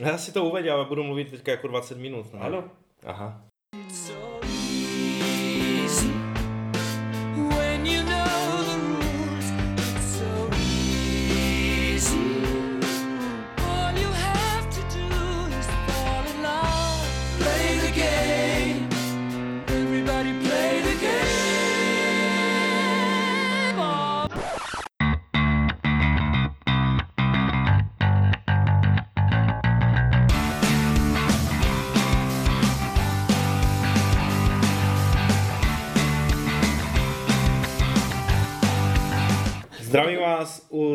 Já si to uvedu, ale budu mluvit teďka jako 20 minut. Ne? Ano. Aha.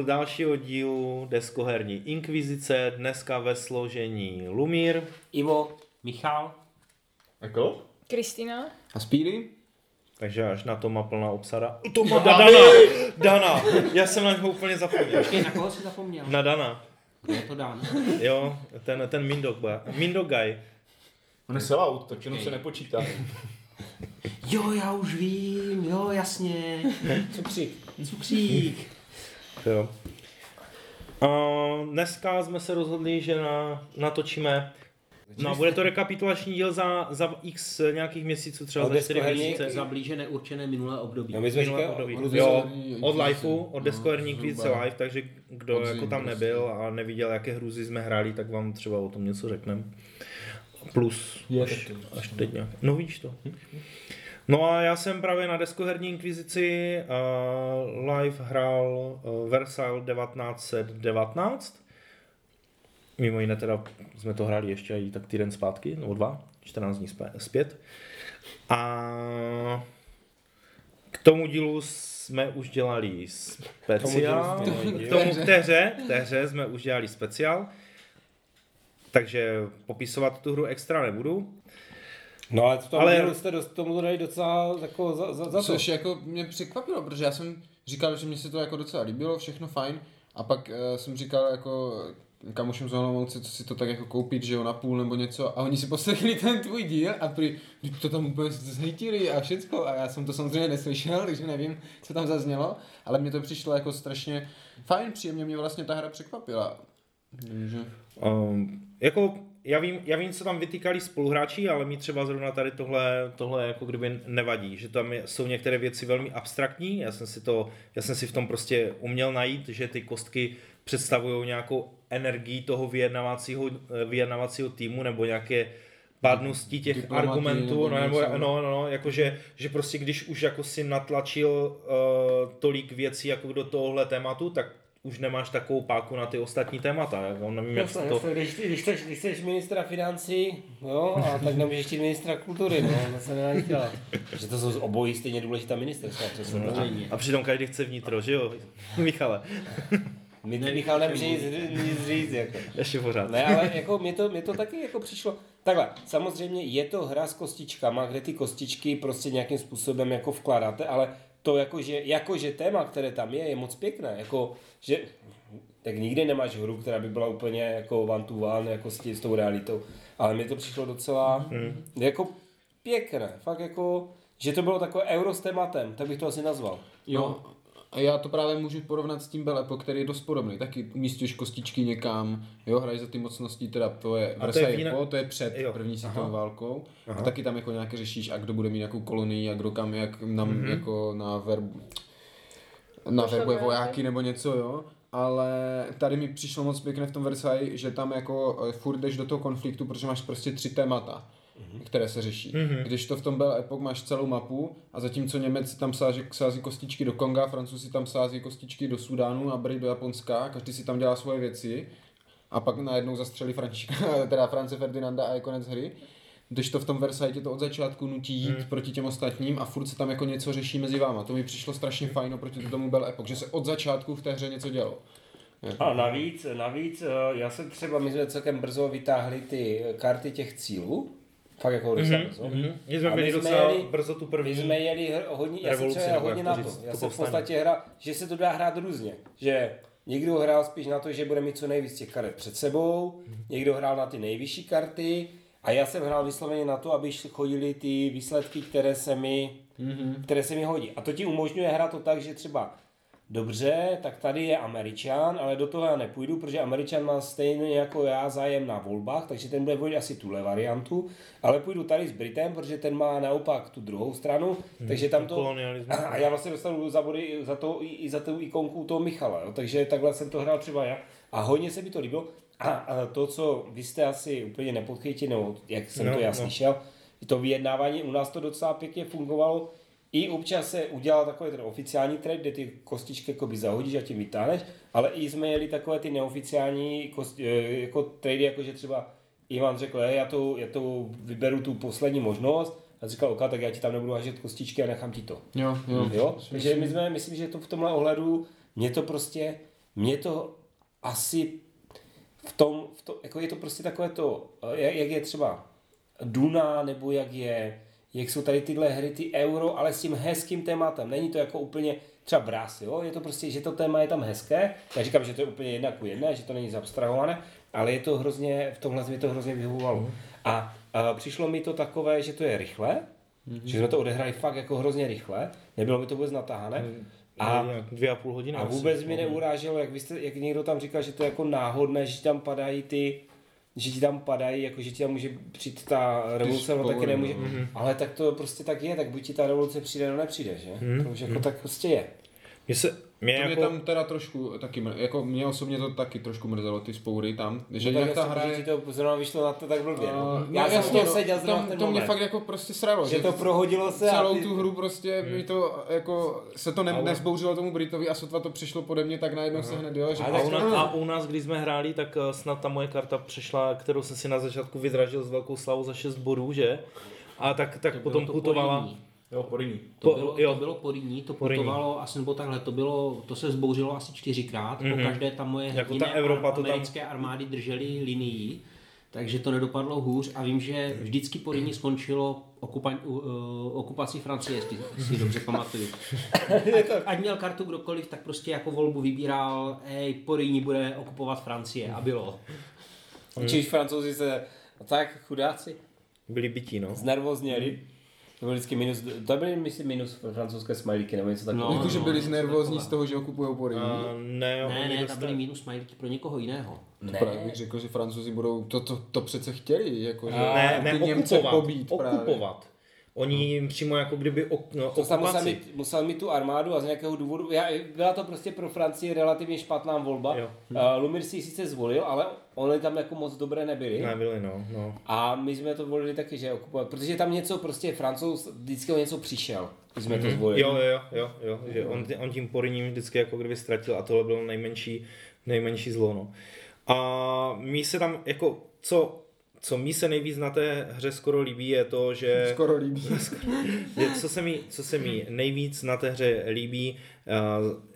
U dalšího dílu deskoherní Inkvizice, dneska ve složení Lumír. Ivo, Michal, Jako? Kristýna? A Speedy? Takže až na to má plná obsada. To má Dana! Dana! Já jsem na něho úplně zapomněl. Počkej, na koho jsi zapomněl? Na Dana. Kdo je to dán? Jo, ten, ten Mindog, Mindog guy. On je sellout, tak jenom se nepočítá. Jo, já už vím, jo, jasně. Cukřík, cukřík. Jo. A dneska jsme se rozhodli, že na, natočíme No, bude to rekapitulační díl za, za x nějakých měsíců, třeba za 4 měsíce. za blíže neurčené minulé období. No my jsme Minulé období. Hrozně Jo, od. Lifeu, od No, Deskoherní Inkvizice zhruba. Live, takže kdo Podzim jako tam prostě. nebyl a neviděl, jaké hruzy jsme hráli, tak vám třeba o tom něco řekneme. Plus, Je, až, až teď nějak. No víš to. No a já jsem právě na Deskoherní Inkvizici uh, live hrál uh, Versailles 1919. Mimo jiné teda jsme to hráli ještě i tak týden zpátky, nebo dva, 14 dní zpě- zpět. A k tomu dílu jsme už dělali speciál. Tomu dílu K tomu k té hře, k té hře jsme už dělali speciál. Takže popisovat tu hru extra nebudu. No ale to tam Ale- jste dost, tomu dali docela jako za, za, za to. Což jako mě překvapilo, protože já jsem říkal, že mě se to jako docela líbilo, všechno fajn. A pak uh, jsem říkal jako kamošům z Olomouce, co si to tak jako koupit, že jo, na půl nebo něco. A oni si poslechli ten tvůj díl a prý, "Vždyť to tam úplně zhejtili a všecko. A já jsem to samozřejmě neslyšel, takže nevím, co tam zaznělo. Ale mně to přišlo jako strašně fajn, příjemně mě vlastně ta hra překvapila. Takže... Um, jako já vím, já vím, co tam vytýkali spoluhráči, ale mi třeba zrovna tady tohle, tohle jako kdyby nevadí, že tam jsou některé věci velmi abstraktní, já jsem si to, já jsem si v tom prostě uměl najít, že ty kostky představují nějakou energii toho vyjednávacího, vyjednávacího týmu nebo nějaké padnosti těch Diplomatii argumentů, nebo no, nebo, něco. no, no, no, jakože, že prostě když už jako si natlačil uh, tolik věcí jako do tohohle tématu, tak už nemáš takovou páku na ty ostatní témata, jako nevím, jak Jasně, to... když, když, chceš, když chceš ministra financí, jo, a tak nemůžeš chtít ministra kultury, no, to se nedá nic dělat. Že to jsou obojí stejně důležitá ministerstva, to jsou samozřejmě. A přitom každý chce vnitro, že jo? Michale, My ne, Michal nemůže nic, nic říct, jako. ještě pořád. Ne, ale jako mě to, mě to taky jako přišlo. Takhle, samozřejmě je to hra s kostičkama, kde ty kostičky prostě nějakým způsobem jako vkládáte, ale to jakože, jakože téma, které tam je, je moc pěkné. Jako, že tak nikdy nemáš hru, která by byla úplně jako one to one, jako s, tím, s tou realitou. Ale mně to přišlo docela hmm. jako pěkné. Fakt jako, že to bylo takové euro s tématem, tak bych to asi nazval. Jo, a já to právě můžu porovnat s tím Belepo, který je dost podobný. Taky umístíš kostičky někam, jo, hraješ za ty mocnosti, teda to je Versailles, vína- po, to je před Jo. první světovou válkou. Aha. A taky tam jako nějaké řešíš, a kdo bude mít nějakou kolonii, a kdo kam, jak nám Mhm. mm-hmm. jako na verbu, na verbuje vojáky nebo něco, jo. Ale tady mi přišlo moc pěkné v tom Versailles, že tam jako eh, furt jdeš do toho konfliktu, protože máš prostě tři témata které se řeší. Mhm. Mm-hmm. Když to v tom Belle Epoch máš celou mapu a zatímco Němec tam sází, sází kostičky do Konga, Francouz si tam sází kostičky do Sudánu a Bry do Japonska, každý si tam dělá svoje věci a pak najednou zastřelí Františka, teda France Ferdinanda a je konec hry. Když to v tom Versailles tě to od začátku nutí jít hmm. proti těm ostatním a furt se tam jako něco řeší mezi váma. To mi přišlo strašně fajn proti tomu Belle Epoch, že se od začátku v té hře něco dělo. A navíc, navíc, eh, já jsem třeba, my jsme celkem brzo vytáhli ty karty těch cílů, fakt jako docela brzo. Mhm. My jsme my jsme docela jeli- brzo tu My první. jsme jeli hodně, já jsem třeba hodně jak na to říct, Já jsem v podstatě hra, že se to dá hrát různě. Že někdo hrál spíš na to, že bude mít co nejvíc těch karet před sebou, někdo hrál na ty nejvyšší karty a já jsem hrál vysloveně na to, aby chodily ty výsledky, které se mi, Mhm. které se mi hodí. A to ti umožňuje hrát to tak, že třeba dobře, tak tady je Američan, ale do toho já nepůjdu, protože Američan má stejně jako já zájem na volbách, takže ten bude volit asi tuhle variantu, ale půjdu tady s Britem, protože ten má naopak tu druhou stranu, takže tam to... kolonialismus. A já vlastně dostanu za body za, to, i, i za tu ikonku toho Michala, jo? takže takhle jsem to hrál třeba já. A hodně se mi to líbilo. A, a to, co vy jste asi úplně nepodchytili, nebo jak jsem No, to já no. slyšel, to vyjednávání u nás to docela pěkně fungovalo. I občas se udělal takový ten oficiální trade, kde ty kostičky jakoby zahodíš a tím vytáhneš, ale i jsme jeli takové ty neoficiální kost, eh, jako trady, jako že třeba Ivan řekl, "Hej, já to, já to vyberu tu poslední možnost, a říkal, OK, tak já ti tam nebudu hažet kostičky a nechám ti to. Jo, jo. Jo? Takže my jsme, myslím, že to v tomhle ohledu, mě to prostě, mě to asi v tom, v to, jako je to prostě takové to, eh, jak, jak je třeba Duna, nebo jak je, jak jsou tady tyhle hry, ty euro, ale s tím hezkým tématem. Není to jako úplně třeba brás, jo? Je to prostě, že to téma je tam hezké. Já říkám, že to je úplně jedna ku jedné, že to není zabstrahované, ale je to hrozně, v tomhle mi to hrozně vyhovovalo. A, a přišlo mi to takové, že to je rychle, že jsme to odehráli fakt jako hrozně rychle, nebylo mi to vůbec natáhané. A A dvě a půl hodiny. a asi. vůbec mi neuráželo, jak, vy jste, jak někdo tam říkal, že to je jako náhodné, že tam padají ty, že ti tam padají, jako že ti tam může přijít ta revoluce, no taky nemůže, no. ale tak to prostě tak je, tak buď ti ta revoluce přijde, nebo nepřijde, že? Mhm. To už jako tak prostě je. Mně se, mě To mě jako, tam teda trošku taky, mr- jako mě osobně to taky trošku mrzelo, ty spoury tam, že No, jak ta hra je... to zrovna vyšlo na to tak blbě, no. Uh, Já jsem jasně, to seděl zrovna v ten to mě fakt jako prostě sralo, že to prohodilo se a celou ty, tu hru prostě mi to jako se to ne, Ale- nezbouřilo tomu Britovi a sotva to přišlo pode mě, tak najednou se hned jo, že Ale a, tak u nás, a u nás, když jsme hráli, tak eh, snad ta moje karta přešla, kterou jsem si na začátku vydražil s velkou slavou za 6 bodů, že? A tak, tak To potom putovala. Jo, Porýní. To, Po- bylo, jo. to bylo Porýní, to Porýní. putovalo asi nebo takhle, to bylo, to se zbouřilo asi čtyřikrát, mm-hmm. Mhm. po každé tam moje Jako ta Evropa to tam- americké armády držely linii, takže to nedopadlo hůř a vím, že vždycky Porýní skončilo okupa, uh, okupací Francie, jestli si dobře pamatuju. Ať, ať měl kartu kdokoliv, tak prostě jako volbu vybíral, hej, Porýní bude okupovat Francie a bylo. Čiž francouzi se, tak chudáci, Byli bytí, no. znervozněli. To byl vždycky minus, to byly myslím minus francouzské smajlíky nebo něco takového. No, jako, že no, byli znervózní takového. z toho, že okupují Porýní. A ne, Ne, oni ne, tam byly minus smajlíky pro někoho jiného. Ne. Právě bych řekl, že francouzi budou, to, to, to přece chtěli, jako, že ne, ty ne, Němce okupovat, pobít právě. Oni jim přímo jako kdyby ok, no, musel mít, musel mít tu armádu a z nějakého důvodu, já, byla to prostě pro Francii relativně špatná volba. Jo. Uh, Lumir si ji sice zvolil, ale oni tam jako moc dobré nebyli. Nebyli, no, no. A my jsme to volili taky, že okupovat, protože tam něco prostě francouz, vždycky o něco přišel, když jsme to zvolili. Jo, jo, jo, jo, že on, on tím Porýním vždycky jako kdyby ztratil a tohle bylo nejmenší, nejmenší zlo, no. A mí se tam jako, co, co mí se nejvíc na té hře skoro líbí, je to, že... Skoro líbí. Je, co, se mi, co se mi nejvíc na té hře líbí, eh,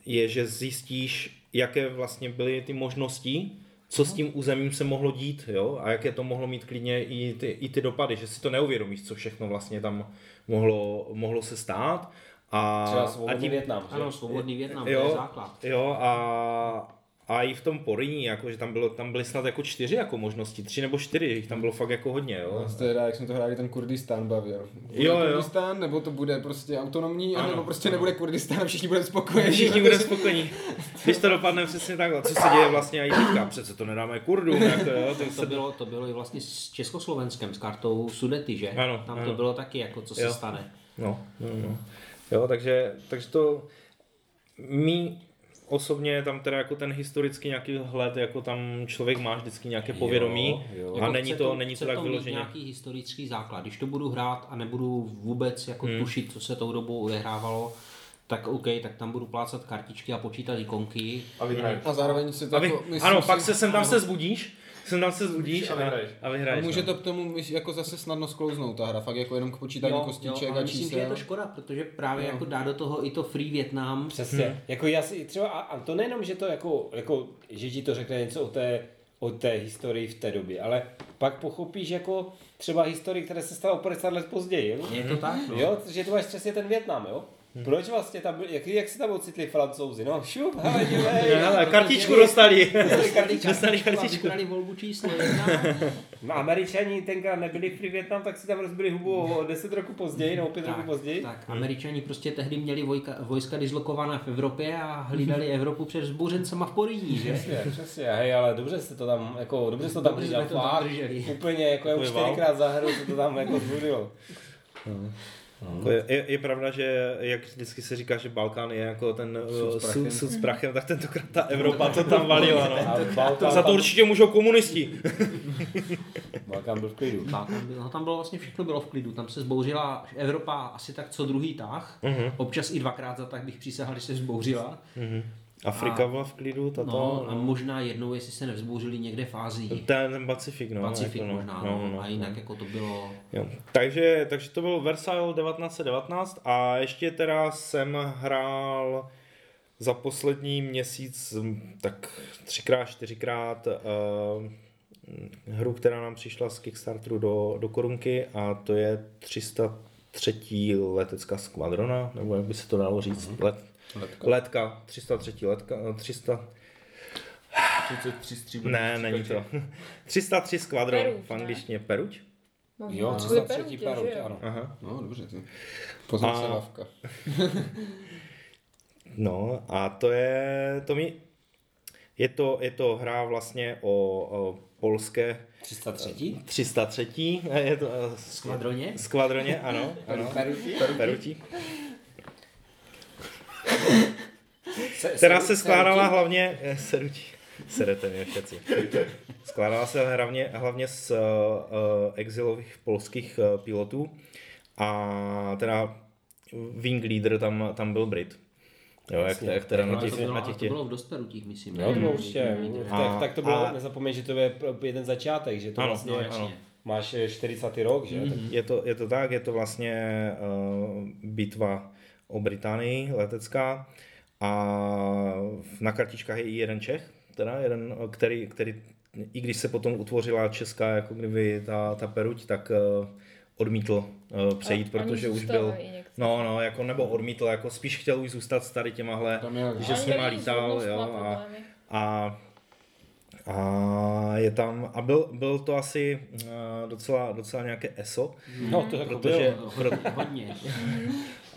je, že zjistíš, jaké vlastně byly ty možnosti, co s tím územím se mohlo dít, jo, a jaké to mohlo mít klidně i ty, i ty dopady, že si to neuvědomíš, co všechno vlastně tam mohlo, mohlo se stát. A, Třeba a svobodný tím, Větnam, že? Ano, svobodný Větnam, to Jo. je základ. Jo, a, a i v tom Poryní, jako, že tam, bylo, tam byly snad jako čtyři jako možnosti, tři nebo čtyři, jich tam bylo fakt jako hodně, jo. Nás teda, jak jsme to hráli, ten Kurdistán bavil. Bude Jo, jo. Kurdistán, nebo to bude prostě autonomní, Ano, nebo prostě ano. nebude Kurdistán a všichni budeme spokojeni. Všichni budeme spokojení. Když to dopadne přesně takhle, co se děje vlastně i teďka, přece to nedáme Kurdům, jako jo, to To se bylo, to bylo i vlastně s Československem, s kartou Sudety, že? Ano, Tam ano. to bylo taky, jako co se Jo. stane. No, no, no. Jo, takže, takže to mý osobně tam teda jako ten historický nějaký hled, jako tam člověk má vždycky nějaké povědomí jo. a Jako není chce to, není to tak vyloženě. nějaký historický základ. Když to budu hrát a nebudu vůbec jako Hmm. tušit, co se tou dobou odehrávalo, tak OK, tak tam budu plácat kartičky a počítat ikonky. A vyhraješ. A zároveň si to A vy, jako, myslím ano, si, pak se sem tam se zbudíš, sem tam se zbudíš a, a a vyhraješ. může no. to k tomu jako zase snadno sklouznout ta hra, fakt jako jenom k počítání kostiček ale a myslím, že čísel. je to škoda, protože právě Jo. jako dá do toho i to Free Vietnam. Přesně. Hmm. Jako já si třeba, a, a to nejenom, že to jako, jako, že ti to řekne něco o té, o té historii v té době, ale pak pochopíš jako třeba historii, která se stala o 50 let později. Jo? Je to tak? No. Jo, že to máš přesně ten Větnam, jo? Proč vlastně tam byli, jak, jak se tam ocitli francouzi? No šup, hele, dívej. Ale kartičku dostali. kartičku. Dostali kartičku. vybrali volbu číslo jedna. No, Američani tenkrát nebyli v Vietnam, tak si tam rozbili hubu o 10 roku později, nebo 5 roku později. tak, Američani prostě tehdy měli vojka, vojska dislokovaná v Evropě a hlídali Evropu před vzbouřencema v Poríní, že? Přesně, přesně, hej, ale dobře jste to tam, jako, dobře jste to tam Dobře to tam drželi. úplně, jako já už Takový val. čtyřikrát za hru se to tam jako zbudilo. Jako Je, je, je, pravda, že jak vždycky se říká, že Balkán je jako ten Sud s sud, prachem. sud s prachem, tak tentokrát ta Evropa to tam valila. No. A Balkán, Za to určitě můžou komunisti. Balkán byl v klidu. Balkán byl, no, tam bylo vlastně všechno bylo v klidu. Tam se zbouřila Evropa asi tak co druhý tah. Mhm. Občas i dvakrát za tak bych přísahal, že se vzbouřila. Afrika A- byla v klidu, tato. No, a možná jednou, jestli se nevzbouřili někde v Ázii. Ten, ten Pacifik, no. Pacifik jako, no, možná, no, no, no, a jinak jako to bylo... Jo. Takže, takže to byl Versailles 1919 a ještě teda jsem hrál za poslední měsíc tak třikrát, čtyřikrát uh, hru, která nám přišla z Kickstarteru do, do korunky a to je 303. letecká skvadrona, nebo jak by se to dalo říct, let, Letka. letka, 303. letka, eh, 300, 33 stříbrných ne, není to, stříkaček. 303 skvadron, Peruť, v angličtině Peruť. Jo, to co je za třetí Perutě, paru, že jo? ano. Aha. No, dobře, ty. Poznám A- se lávka. No a to je, to mi, je to, je to hra vlastně o, o polské 303. 303. Je to eh, Skvadroně? skvadroně, ano, ano. Peruti? Perutí. Se, Která se- skládala hlavně, eh, serutí, serete mě všetci. Skládala se hlavně, hlavně z uh, exilových polských uh, pilotů a teda wing leader tam, tam byl Brit. Jo, jak, Jasně. jak teda na No, těch, to, bylo, na to těch, těch bylo v dost perutích, myslím. Jo, to bylo určitě. A- Tak, tak to bylo, a- nezapomeň, že to je jeden začátek, že to Ano, vlastně no, ano. máš eh, 40. rok, že? Tak Je to, je to tak, je to vlastně uh, bitva o Británii letecká a na kartičkách je i jeden Čech, teda jeden, eh, který, který i když se potom utvořila česká, jako kdyby ta, ta peruť, tak uh, odmítl uh, přejít, A- protože už byl, no, no, jako nebo odmítl, jako spíš chtěl už zůstat s tady těmahle, že s nima lítal, jo, a, a a je tam, a byl, byl to asi uh, docela, docela nějaké ESO, No, to jako protože bylo. pro, Hodně.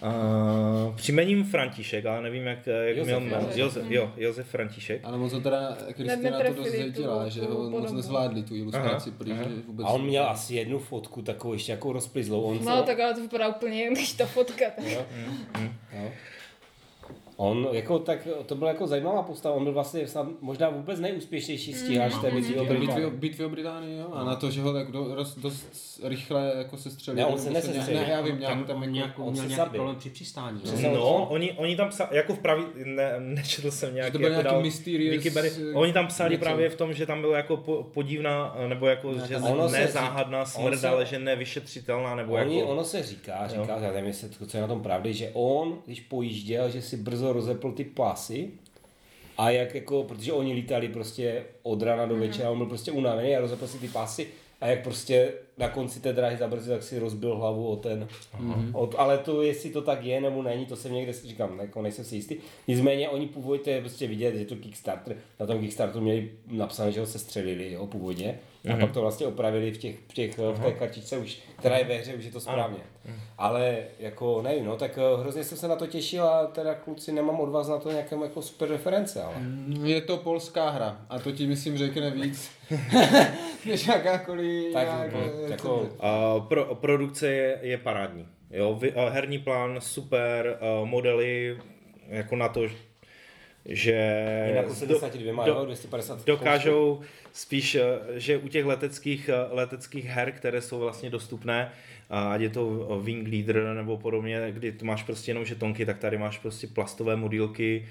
Uh, příjmením František, ale nevím, jak, jak Josef, měl jméno. Josef. Jo, Josef František. Ale moc ho teda Kristina to dost zhejtila, že ho moc nezvládli, tu ilustraci, protože vůbec... A on měl asi jednu fotku takovou ještě jako rozplizlou. On No, tak ale to vypadá úplně než ta fotka. tak. Jo. Jo. On jako tak, to byla jako zajímavá postava, on byl vlastně snad možná vůbec nejúspěšnější stíhač té bitvy o Bitvy, Británii. bitvy o Británii, jo, a na to, že ho tak do, roz, dost rychle jako se střelili. Ne, on se nesestřelil. Ne, já vím, nějak Tam, tam jako... nějak, on měl nějaký zabil. problém při přistání. Přesně. No, oni, oni tam psali, jako v pravý, ne, nečetl jsem nějaký, to byl jako nějaký dal mysterious, Oni tam psali něco. právě v tom, že tam byla jako po, podivná, nebo jako, že ono se ne říká- záhadná on smrt, ale že nevyšetřitelná, nebo Oni, jako... ono se říká, říká, já nevím, co je na tom pravdy, že on, když pojížděl, že si brzo rozepl ty plasy, a jak jako, protože oni lítali prostě od rána do večera, on byl prostě unavený a rozepl si ty pasy a jak prostě na konci té dráhy zabrzdil, tak si rozbil hlavu o ten, od, ale to jestli to tak je nebo není, to jsem někde si říkám, jako nejsem si jistý. Nicméně oni původně, to je prostě vidět, že to Kickstarter, na tom Kickstarteru měli napsané, že ho se střelili, jo, původně. A pak to vlastně opravili v, těch, v, těch, v té kartičce už, která je ve hře, už je to správně. Ale jako nevím, no, tak eh, hrozně jsem se na to těšil a teda kluci nemám od vás na to nějaké jako super reference, ale. Je to polská hra a to ti myslím řekne víc, než jakákoliv... Tak, nějak, no, eh, jako- Uh, pro, produkce je, je parádní. Jo, vy, uh, herní plán super, uh, modely jako na to, že Jinak do- 82, do- jo, 250 dokážou spíš, eh, že u těch leteckých, eh, leteckých her, které jsou vlastně dostupné, ať je to Wing Leader nebo podobně, kdy máš prostě jenom žetonky, tak tady máš prostě plastové modílky,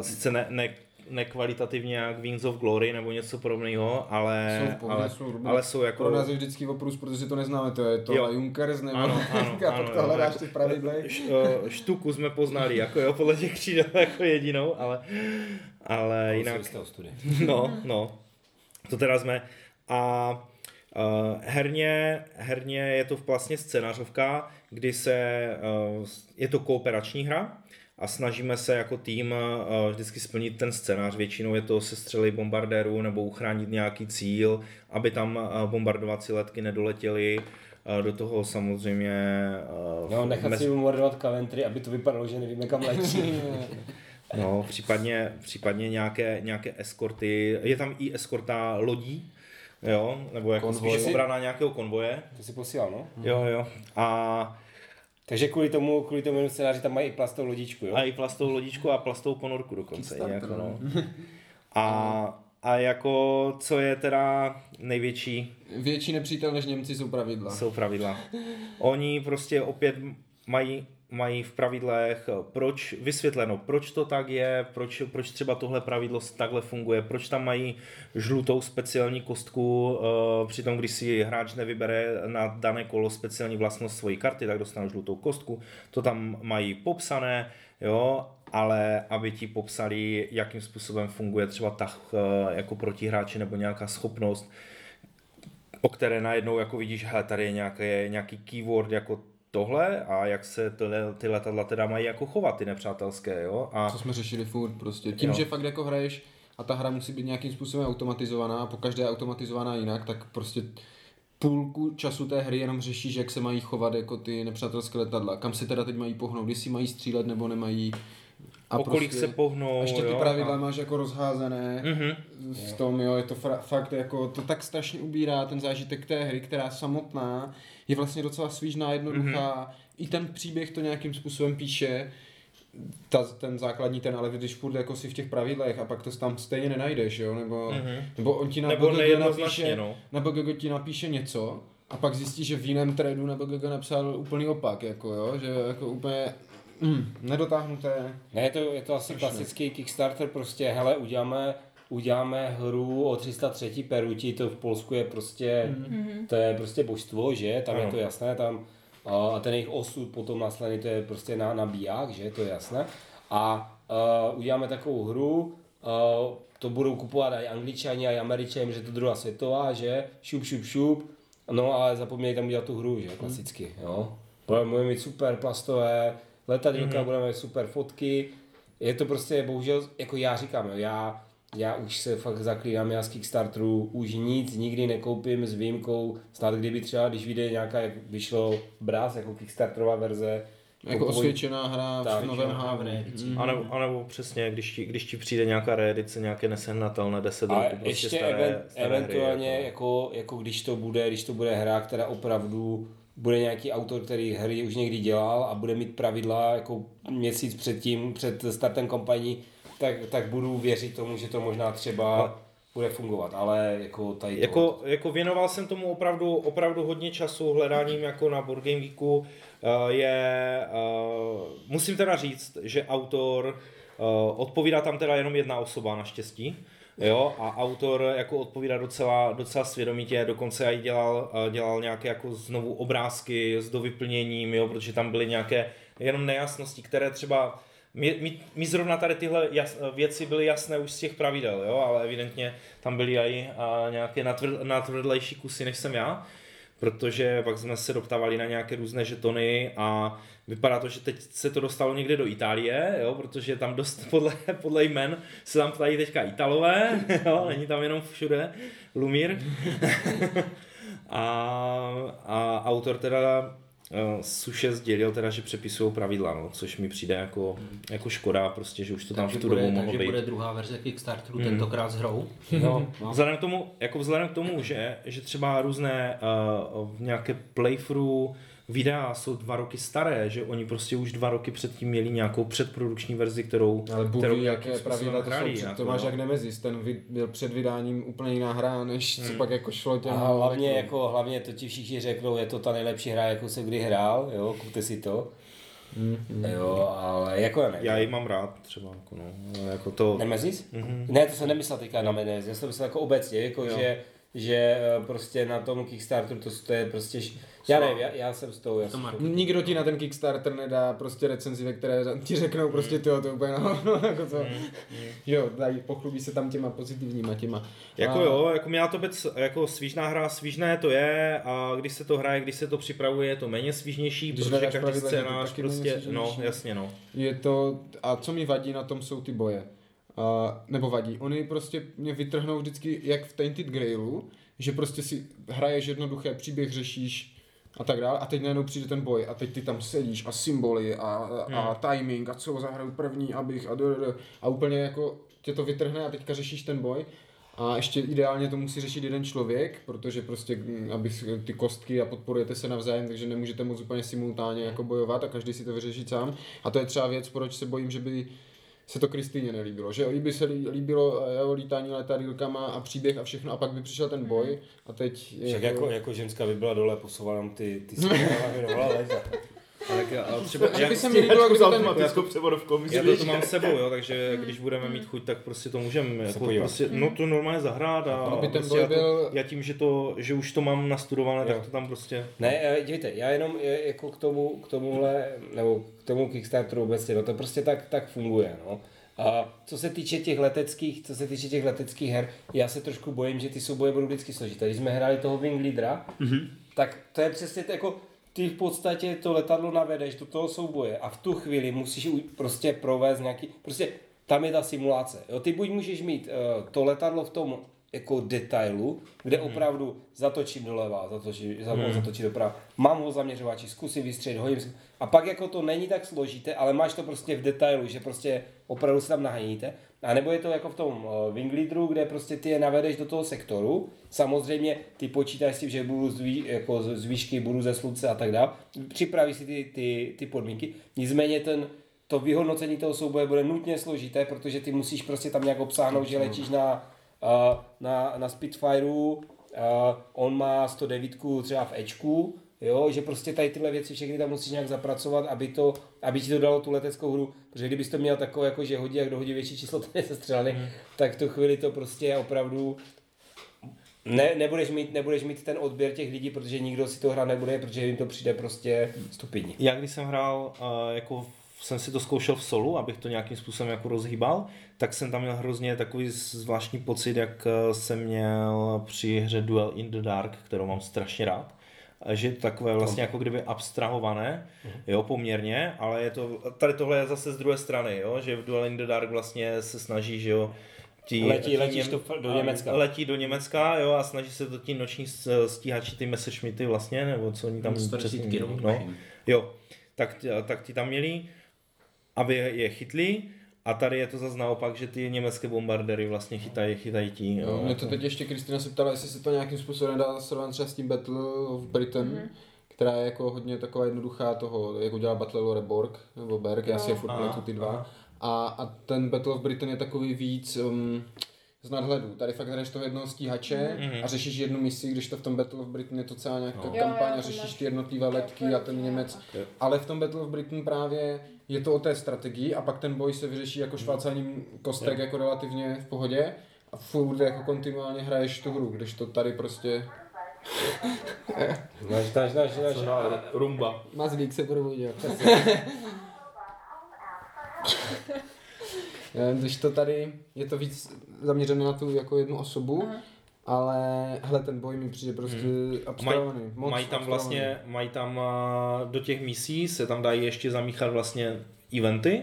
sice ne, ne, nekvalitativně jak Wings of Glory nebo něco podobného, ale, Jsou pohodě, ale, jsou ale jsou jako... Pro nás je vždycky oprus, protože to neznáme, to je to Jo. Junkers nebo Ano, ano, a ano, pak to hledáš jako- ty eh, štuku jsme poznali, jako jo, podle těch křídel jako jedinou, ale, ale jinak, studia. no, no, to teda jsme. A Uh, herně, herně je to vlastně scénářovka, kdy se, uh, je to kooperační hra a snažíme se jako tým uh, vždycky splnit ten scénář. Většinou je to sestřely bombardérů nebo uchránit nějaký cíl, aby tam uh, bombardovací letky nedoletěly. Uh, do toho samozřejmě... No, nechat mez- si bombardovat Coventry, aby to vypadalo, že nevíme kam letí. No, případně, případně nějaké, nějaké eskorty. Je tam i eskorta lodí, jo, nebo jako Konvoj. spíš obrana nějakého konvoje. to si posílal, no. Jo, jo. A, Takže kvůli tomu, kvůli tomu scénáři tam mají i plastovou lodičku, jo? a i plastovou lodičku a plastovou ponorku dokonce. Jako, no. A, a jako, co je teda největší, Větší nepřítel než Němci jsou pravidla. jsou pravidla. Oni prostě opět mají mají v pravidlech, proč vysvětleno, proč to tak je, proč, proč třeba tohle pravidlo takhle funguje, proč tam mají žlutou speciální kostku, uh, přitom když si hráč nevybere na dané kolo speciální vlastnost svojí karty, tak dostane žlutou kostku, to tam mají popsané, jo, ale aby ti popsali, jakým způsobem funguje třeba tah uh, jako protihráči nebo nějaká schopnost, o které najednou jako vidíš, hele, tady je nějaký, nějaký keyword jako tohle a jak se tyhle, ty letadla teda mají jako chovat, ty nepřátelské, jo? A Co jsme řešili furt prostě. Tím, Jo. že fakt jako hraješ a ta hra musí být nějakým způsobem automatizovaná a po každé je automatizovaná jinak, tak prostě půlku času té hry jenom řešíš, jak se mají chovat jako ty nepřátelské letadla. Kam se teda teď mají pohnout, jestli mají střílet nebo nemají. A o kolik se pohnou, a ještě ty jo? pravidla a, máš jako rozházené Mhm. v tom, jo, je to fra, fakt jako, to tak strašně ubírá ten zážitek té hry, která samotná je vlastně docela svížná, jednoduchá, Mhm. i ten příběh to nějakým způsobem píše, ta, ten základní ten, ale když furt jako si v těch pravidlech a pak to tam stejně nenajdeš, jo, nebo, Mhm. nebo on ti na Nebo BGG napíše, no. na BGG ti napíše něco a pak zjistíš, že v jiném tradu na BGG napsal úplný opak, jako jo, že jako úplně mm, nedotáhnuté. Ne, je to, je to asi klasický Kickstarter, prostě, hele, uděláme, uděláme hru o 303 peruti, to v Polsku je prostě, to je prostě božstvo, že, tam je Ano. to jasné, tam a ten jejich osud potom následně to je prostě na, na biják, že, to je jasné. A uh, uděláme takovou hru, uh, to budou kupovat i angličani, i američani, že to je druhá světová, že, šup, šup, šup, no ale zapomněli tam udělat tu hru, že, klasicky, jo. Budeme mít super plastové letadílka, mm-hmm. budeme mít super fotky, je to prostě, bohužel, jako já říkám, jo, já, já už se fakt zaklínám, já z Kickstarteru už nic nikdy nekoupím s výjimkou, snad kdyby třeba, když vyjde nějaká, jak vyšlo Brás, jako Kickstarterová verze, Jako kupuj- osvědčená hra Tak, v novém osvědčená hra v hávu. reedici. Mm. A nebo, a nebo přesně, když ti, když ti přijde nějaká reedice, nějaké nesehnatelné 10 A roků, prostě ještě staré, even, staré eventuálně, hry, jako, jako když to bude, když to bude hra, která opravdu bude nějaký autor, který hry už někdy dělal a bude mít pravidla jako měsíc předtím, před startem kampaní, tak, tak budu věřit tomu, že to možná třeba bude fungovat, ale jako tady to, Jako, jako věnoval jsem tomu opravdu, opravdu hodně času hledáním jako na Board Game Geeku. Eh, Je, uh, musím teda říct, že autor, uh, odpovídá tam teda jenom jedna osoba naštěstí. Jo, a autor jako odpovídá docela, docela svědomitě, dokonce i dělal, eh, dělal nějaké jako znovu obrázky s dovyplněním, jo, protože tam byly nějaké jenom nejasnosti, které třeba mi, zrovna tady tyhle jas, věci byly jasné už z těch pravidel, jo, ale evidentně tam byly i a, nějaké natvr, natvrdlejší kusy, než jsem já, protože pak jsme se doptávali na nějaké různé žetony a vypadá to, že teď se to dostalo někde do Itálie, jo, protože tam dost podle, podle jmen se tam ptají teďka Italové, jo, není tam jenom všude Lumír. a, a autor teda Suše sdělil teda, že přepisují pravidla, no, což mi přijde jako, jako škoda, prostě, že už to tam takže v tu bude, dobu mohlo takže být. bude druhá verze Kickstarteru, tentokrát s hrou. No, vzhledem k tomu, jako vzhledem k tomu, že, že třeba různé uh, nějaké playthrough videa jsou dva roky staré, že oni prostě už dva roky předtím měli nějakou předprodukční verzi, kterou, Ale Bůh kterou jaké pravidla to hráli, jsou. Jako, to máš no. jak Nemezis, ten vid, byl před vydáním úplně jiná hra, než co pak jako šlo těm. A hlavně, jako, hlavně to ti všichni řeknou, je to ta nejlepší hra, jakou jsem kdy hrál, jo, kupte si to. Jo, ale jako ne. Já ji mám rád třeba, jako no, jako to... Nemezis? Mm-hmm. Ne, to jsem nemyslel teďka na Menez, já jsem to myslel jako obecně, jako že, že eh, prostě na tom Kickstarteru to, to je prostě, já nevím, já, já jsem s tou, já To Nikdo ti na ten Kickstarter nedá prostě recenzi, ve které ti řeknou prostě tyjo, to je úplně hovno, jako co. Jo, dají, pochlubí se tam těma pozitivníma těma. Jako A- jo, jako mě to bec, jako svížná hra, svížné to je a když se to hraje, když se to připravuje, je to méně svížnější, Když protože každý to scénář prostě, no jasně no. Je to, a co mi vadí na tom jsou ty boje. Uh, nebo vadí. Oni prostě mě vytrhnou vždycky, jak v Tainted Grailu, že prostě si hraješ jednoduché příběh, řešíš a tak dále. A teď najednou přijde ten boj a teď ty tam sedíš a symboly a, a timing a co zahraju první, abych a, dr- a úplně jako tě to vytrhne a teďka řešíš ten boj. A ještě ideálně to musí řešit jeden člověk, protože prostě, mm, aby ty kostky a podporujete se navzájem, takže nemůžete moc úplně simultánně jako bojovat a každý si to vyřešit sám. A to je třeba věc, proč se bojím, že by se to Kristýně nelíbilo. Že líbí se lí- líbilo eh, jo, lítání letadýlkama a příběh a všechno a pak by přišel ten boj a teď... je Však jako, jako ženská by byla dole, posouvala ty, ty si věnovala ležet. Ale, ale třeba, Že jak, by se mi líbilo, ten... automatickou převodovkou, já to tu mám s sebou, jo, takže když budeme mít chuť, tak prostě to můžeme jako prostě, no to normálně zahrát a, Ono by a ten prostě já, to, byl- já tím, že, to, že už to mám nastudované, Jo. tak to tam prostě... Ne, eh, dívejte, já jenom eh, jako k tomu, k tomuhle, nebo k tomu Kickstarteru obecně, no to prostě tak, tak funguje, no. A co se týče těch leteckých, co se týče těch leteckých her, já se trošku bojím, že ty souboje budou vždycky složité. Když jsme hráli toho Wing Leadera, mm-hmm. tak to je přesně to, jako ty v podstatě to letadlo navedeš do toho souboje a v tu chvíli musíš prostě provést nějaký, prostě tam je ta simulace. Jo? Ty buď můžeš mít uh, to letadlo v tom jako detailu, kde opravdu zatočím doleva, zatočím, hmm. zatočím doprava, mám ho zaměřovači, zkusím vystřelit, hodím si. A pak jako to není tak složité, ale máš to prostě v detailu, že prostě opravdu se tam naháníte. A nebo je to jako v tom uh, Wing Leaderu, kde prostě ty je navedeš do toho sektoru. Samozřejmě ty počítáš s tím, že budu z, vý, jako z z výšky, budu ze slunce a tak dále. Připravíš si ty, ty, ty podmínky. Nicméně ten, to vyhodnocení toho souboje bude nutně složité, protože ty musíš prostě tam nějak obsáhnout, že letíš na, uh, na, na Spitfireu, uh, on má 109 třeba v Ečku, jo, že prostě tady tyhle věci všechny tam musíš nějak zapracovat, aby, to, aby ti to dalo tu leteckou hru, protože kdybys to měl takové, jako že hodí, jak dohodí větší číslo ten sestřelný, hmm. tak v tu chvíli to prostě opravdu ne, nebudeš, mít, nebudeš mít ten odběr těch lidí, protože nikdo si to hrát nebude, protože jim to přijde prostě stupidní. Já když jsem hrál, uh, jako jsem si to zkoušel v solu, abych to nějakým způsobem jako rozhýbal, tak jsem tam měl hrozně takový zvláštní pocit, jak eh, jsem měl při hře Duel in the Dark, kterou mám strašně rád. Že je to takové vlastně jako kdyby abstrahované, jo, poměrně, ale je to, tady tohle je zase z druhé strany, jo, že v Duel in the Dark vlastně se snaží, že jo, tí, Letí- tí letíš do- do Německa. Letí do Německa, jo, a snaží se to ti noční stíhači, ty Messerschmitty vlastně, nebo co oni tam Star přesně- no, no. Jo, tak, tak ti tam měli, aby je chytli a tady je to zase naopak, že ty německé bombardéry vlastně chytají, chytají ti. Jo, Jo, mě jako. to teď ještě Kristina se ptala, jestli se to nějakým způsobem dá srovnat třeba s tím Battle of Britain, mm-hmm. která je jako hodně taková jednoduchá toho, jako dělá Battle of Reborg, nebo Berg, já si je furt Aha, pletu ty dva. A, a ten Battle of Britain je takový víc um, z nadhledu. Tady fakt hraješ toho jednoho stíhače Mhm. a řešíš jednu misi, když to v tom Battle of Britain je to celá nějaká No. kampaň a to řešíš ty jednotlivé letky a ten Němec. Ale v tom Battle of Britain právě je to o té strategii a pak ten boj se vyřeší jako švácáním kostek jako relativně v pohodě a furt jako kontinuálně hraješ tu hru, když to tady prostě... Náš, náš, náš, náš, Rumba. Mazlík se probudil. Eh, Když to tady, je to víc zaměřené na tu jako jednu osobu, ale hele, ten boj mi přijde prostě Mají, abstrahovaný. moc mají tam abstrahovaný. vlastně, mají tam a, do těch misí se tam dají ještě zamíchat vlastně eventy,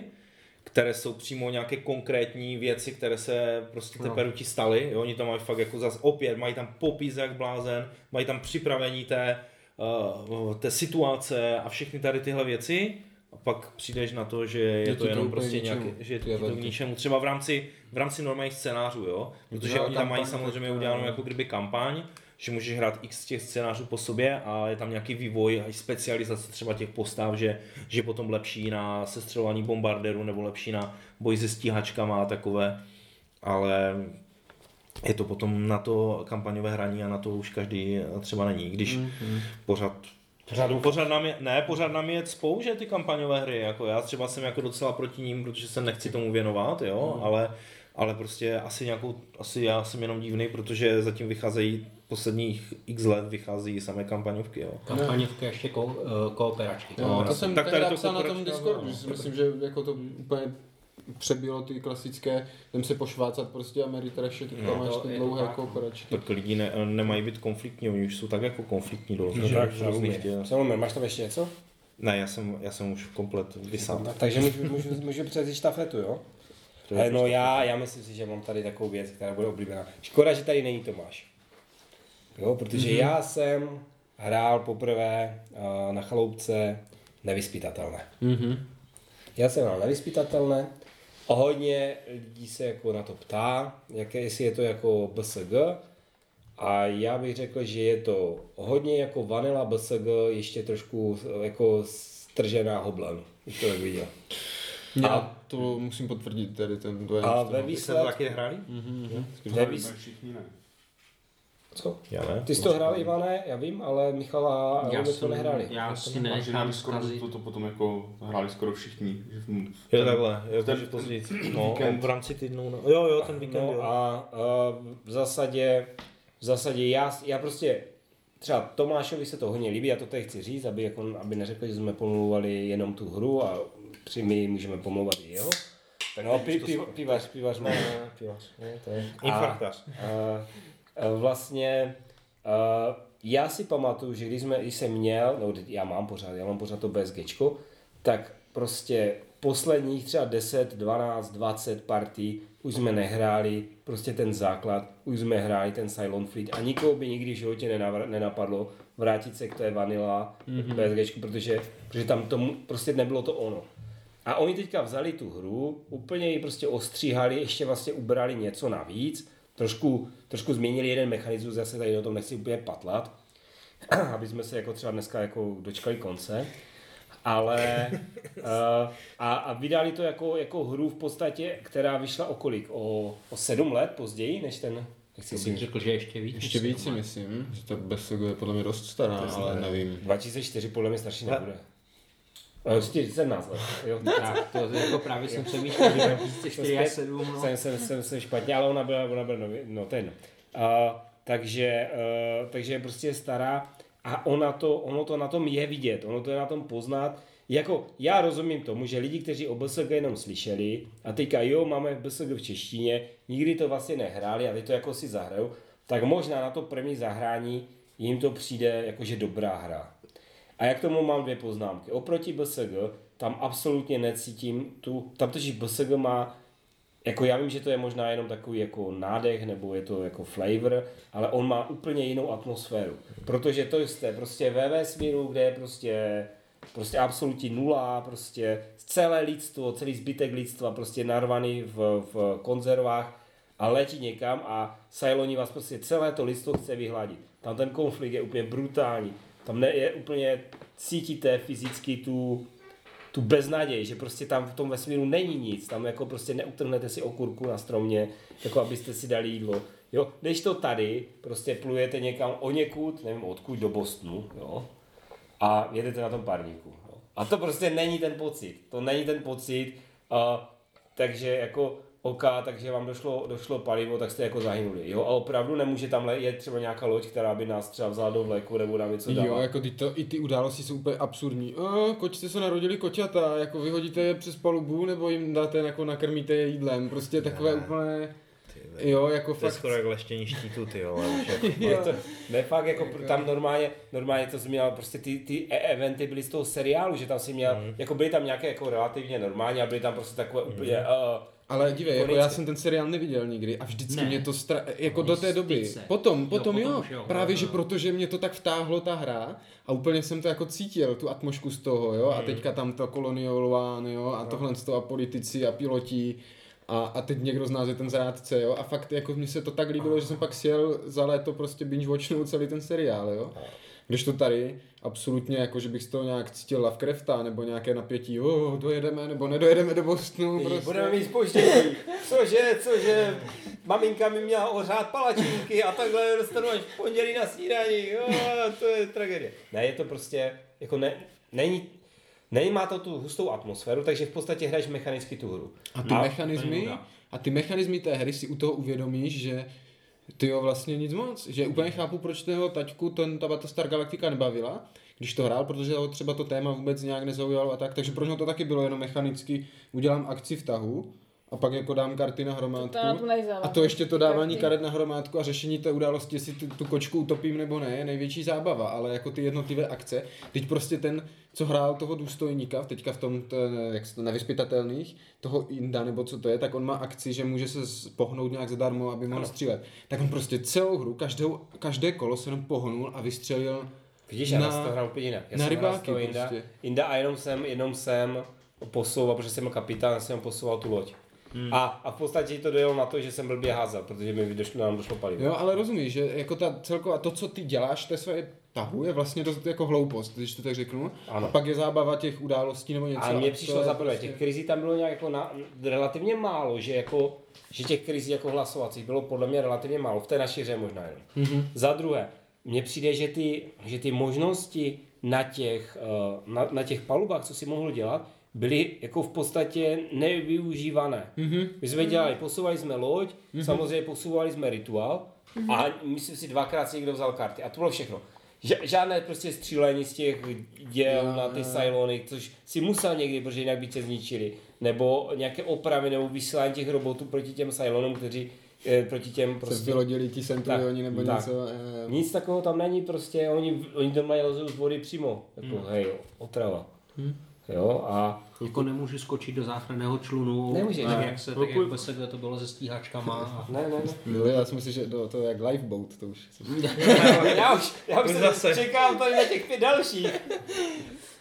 které jsou přímo nějaké konkrétní věci, které se prostě No. teprve ti staly. Jo? Oni tam mají fakt jako zas opět, mají tam popis jak blázen, mají tam připravení té, uh, té situace a všechny tady tyhle věci. A pak přijdeš na to, že je, Je to to jenom prostě ničemu, nějaké, že je to to k ničemu. Třeba v rámci, v rámci normálních scénářů, jo? Protože oni tam mají samozřejmě udělanou jako kdyby kampaň, že můžeš hrát x těch scénářů po sobě a je tam nějaký vývoj a specializace třeba těch postav, že, že je potom lepší na sestřelování bombardérů nebo lepší na boj se stíhačkama a takové, ale je to potom na to kampaňové hraní a na to už každý třeba není, když Mhm. pořád Pořád, pořád nám je, ne, pořád nám je cpou, že ty kampaňové hry, jako já třeba jsem jako docela proti ním, protože se nechci tomu věnovat, jo, ale, ale prostě asi nějakou, asi já jsem jenom divný, protože zatím vycházejí posledních x let vychází samé kampaňovky, jo. Kampaněvky a ještě ko, eh, kooperačky. No, to no. jsem Tak tady to psal na tom Discordu, no. myslím, že jako to úplně přebilo ty klasické, jdem se pošvácat prostě Ameritraše, teďka No, máš to ty dlouhé tak. kooperačky. Tak lidi ne, nemají být konfliktní, oni už jsou tak jako konfliktní do No tak, Salome, máš tam ještě něco? Ne, já jsem, já jsem už komplet vysám. No, takže můžu, můžu, můžu převzít štafetu, jo? Je Ale no prostě- já, já myslím si, že mám tady takovou věc, která bude oblíbená. Škoda, že tady není Tomáš. Jo, protože mm-hmm. já jsem hrál poprvé uh, na chaloupce nevyspytatelné. Mhm. Já jsem hrál nevyspytatelné a hodně lidí se jako na to ptá, jaké, jestli je to jako BSG. A já bych řekl, že je to hodně jako vanila BSG, ještě trošku jako stržená hoblen. Už to tak viděl. Já to musím potvrdit tady ten dojem. A z ve výsledku... taky hráli? Ve výs... Co? Já ne. Ty jsi to hrál, Ivane, já vím, ale Michal a Já Ome to nehráli. já si že Discordu zkazit. to, to potom jako hráli skoro všichni. Že v- Jo, takhle, jo, ten- takže později. No, víkend. v rámci týdnu, no. Jo, jo, ten víkend, No jo. a, a v zásadě, v zásadě já, já prostě třeba Tomášovi se to hodně líbí, já to tady chci říct, aby, jako, aby neřekli, že jsme pomlouvali jenom tu hru a při my můžeme pomlouvat i jeho. No, pi, pi, pivař, pivař má. Pivař, no, to je infarktař. A vlastně a, já si pamatuju, že když, jsme, když jsem měl, no já mám pořád, já mám pořád to BSGčko, tak prostě posledních třeba 10, 12, 20 partí už jsme nehráli prostě ten základ, už jsme hráli ten Silent Fleet a nikoho by nikdy v životě nenapadlo vrátit se k té vanila mm-hmm. BSGčku, protože, protože tam tomu prostě nebylo to ono. A oni teďka vzali tu hru, úplně ji prostě ostříhali, ještě vlastně ubrali něco navíc, trošku, trošku změnili jeden mechanismus, zase tady o tom nechci úplně patlat, aby jsme se jako třeba dneska jako dočkali konce. Ale uh, a, a vydali to jako, jako hru v podstatě, která vyšla o kolik? O, o sedm let později, než ten, nechci Bych si řekl, že ještě víc. Ještě víc si myslím, že ta BSG je podle mě dost stará, ale nevím. 2004 podle mě starší nebude. Ale 17 let. Jo, Tak, to jako právě jsem přemýšlel, že 2004 a 7, no. jsem, jsem, jsem, jsem špatně, ale ona byla, ona byla nový, no ten. Uh, takže, uh, takže je prostě stará a ona to, ono to na tom je vidět, ono to je na tom poznat. Jako já rozumím tomu, že lidi, kteří o BSG jenom slyšeli a teďka jo, máme BSG v češtině, nikdy to vlastně nehráli a teď to jako si zahrajou, tak možná na to první zahrání jim to přijde jakože dobrá hra. A já k tomu mám dvě poznámky. Oproti BSG tam absolutně necítím tu, tam totiž BSG má jako já vím, že to je možná jenom takový jako nádech, nebo je to jako flavor, ale on má úplně jinou atmosféru. Protože to jste prostě ve vesmíru, kde je prostě, prostě absolutní nula, prostě celé lidstvo, celý zbytek lidstva prostě narvaný v, v konzervách a letí někam a Cyloni vás prostě celé to lidstvo chce vyhladit. Tam ten konflikt je úplně brutální. Tam ne, je úplně, cítíte fyzicky tu, tu beznaděj, že prostě tam v tom vesmíru není nic, tam jako prostě neutrhnete si okurku na stromě, jako abyste si dali jídlo. Jo, když to tady, prostě plujete někam o někud, nevím odkud, do Bostonu, jo, a jedete na tom parníku. Jo. A to prostě není ten pocit, to není ten pocit, a, takže jako OK, takže vám došlo, došlo palivo, tak jste jako zahynuli. Jo, a opravdu nemůže tam jet třeba nějaká loď, která by nás třeba vzala do vleku nebo nám něco dala. Jo, jako ty to, i ty události jsou úplně absurdní. O, kočce se narodili koťata, jako vyhodíte je přes palubu, nebo jim dáte, jako nakrmíte je jídlem, prostě takové úplně, jo, jako To je fakt, skoro jak leštění štítu, ty jo. ale už jako- Je to, ne fakt, jako tam normálně, normálně to jsi měl, prostě ty, ty e- eventy byly z toho seriálu, že tam si měl, Mhm. jako byly tam nějaké jako relativně normální a byly tam prostě takové úplně, uh, ale dívej, jako já jsem ten seriál neviděl nikdy a vždycky Ne. mě to stra... jako do té doby, styce. potom, Jo, potom potom jo, už jo. právě, Jo, že protože mě to tak vtáhlo ta hra a úplně jsem to jako cítil, tu atmosféru z toho, jo, Hmm. a teďka tam to kolonialován, jo, a tohle z toho a politici a piloti a, a teď někdo z nás je ten zrádce, jo, a fakt jako mně se to tak líbilo, že jsem pak sjel za léto prostě binge watchnout celý ten seriál, jo. Když to tady, absolutně jako, že bych z toho nějak cítil Lovecrafta, nebo nějaké napětí, oh, dojedeme, nebo nedojedeme do Bostonu, Prostě. prostě. Budeme mít spoždění. Cože, cože, maminka mi měla ořát palačinky a takhle dostanu až v pondělí na snídani. Jo, to je tragédie. Ne, je to prostě, jako ne, není, Nemá to tu hustou atmosféru, takže v podstatě hraješ mechanicky tu hru. A ty A- mechanismy, nuda. a ty mechanismy té hry si u toho uvědomíš, že Ty jo, vlastně nic moc. Že úplně chápu, proč toho taťku ten, ta Battlestar Galactica nebavila, když to hrál, protože ho třeba to téma vůbec nějak nezaujalo a tak, takže pro něho to taky bylo jenom mechanicky, udělám akci v tahu a pak jako dám karty na hromádku. To na to. A to ještě to dávání Karty. karet na hromádku a řešení té události, jestli tu, tu kočku utopím nebo ne, je největší zábava, ale jako ty jednotlivé akce, teď prostě ten, co hrál toho důstojníka, teďka v tom, t, jak se to, nevyspytatelných, toho Inda nebo co to je, tak on má akci, že může se pohnout nějak zadarmo, aby mohl střílet. Tak on prostě celou hru, každou, každé kolo se jenom pohnul a vystřelil Vidíš, já Na- na, to hrál úplně jinak. Já na rybáky toho Inda, prostě. Inda a jenom jsem, jenom jsem posouval, protože jsem byl kapitán, jsem posouval tu loď. Hmm. A, a v podstatě to dojelo na to, že jsem blbě házel, protože mi došlo, nám došlo palivo. Jo, ale rozumíš, že jako ta celková, to, co ty děláš, té své tahu, je vlastně dost jako hloupost, když to tak řeknu. Ano. A pak je zábava těch událostí nebo něco. A mně to přišlo za prvé, prostě- těch krizí tam bylo nějak jako na, relativně málo, že jako že těch krizí jako hlasovacích bylo podle mě relativně málo, v té naší hře možná jenom. Mm-hmm. Za druhé, mně přijde, že ty, že ty možnosti na těch, eh, na, na těch palubách, co si mohl dělat, byly jako v podstatě nevyužívané. Mm-hmm. My jsme dělali, posouvali jsme loď, mm-hmm. samozřejmě posouvali jsme rituál mm-hmm. a myslím si dvakrát si někdo vzal karty a to bylo všechno. Žádné prostě střílení z těch děl na ty Cylony, což si musel někdy, protože jinak by tě zničili. Nebo nějaké opravy nebo vysílání těch robotů proti těm Cylonům, kteří eh, proti těm se prostě... vylodili ti centurioni nebo tak. něco. eh, Nic takového tam není, prostě oni, oni to mají z vody přímo, jako Hmm. hej, otrava. Jo, a Jako nemůžu skočit do záchranného člunu, Nemůžeš, tak ne. jak, se, tak jak BSG to bylo se stíhačkama. A... ne, ne, ne. Jo, já si myslím, že to, to je jak lifeboat, to už. já už, já už se Zase. čekám tady na těch pět dalších.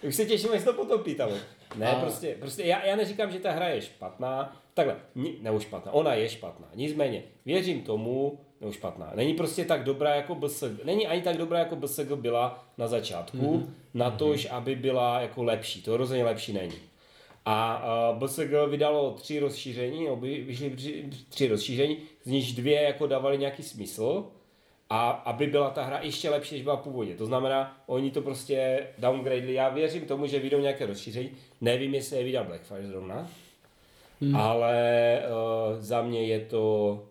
Už se těším, jestli to potopí tam. Ne, A- prostě, prostě já, já neříkám, že ta hra je špatná, takhle, nebo špatná, ona je špatná, nicméně, věřím tomu, nebo špatná, není prostě tak dobrá jako BSG, není ani tak dobrá jako BSG byla na začátku, mm-hmm. na tož, aby byla jako lepší, to rozhodně lepší není. A uh, BSG vydalo tři rozšíření, nebo vy- vyšly tři, tři rozšíření, z nichž dvě jako dávaly nějaký smysl, a aby byla ta hra ještě lepší, než byla původně. To znamená, oni to prostě downgradili. Já věřím tomu, že vyjdou nějaké rozšíření. Nevím, jestli je vydal Blackfire zrovna, hmm. ale uh, za mě je to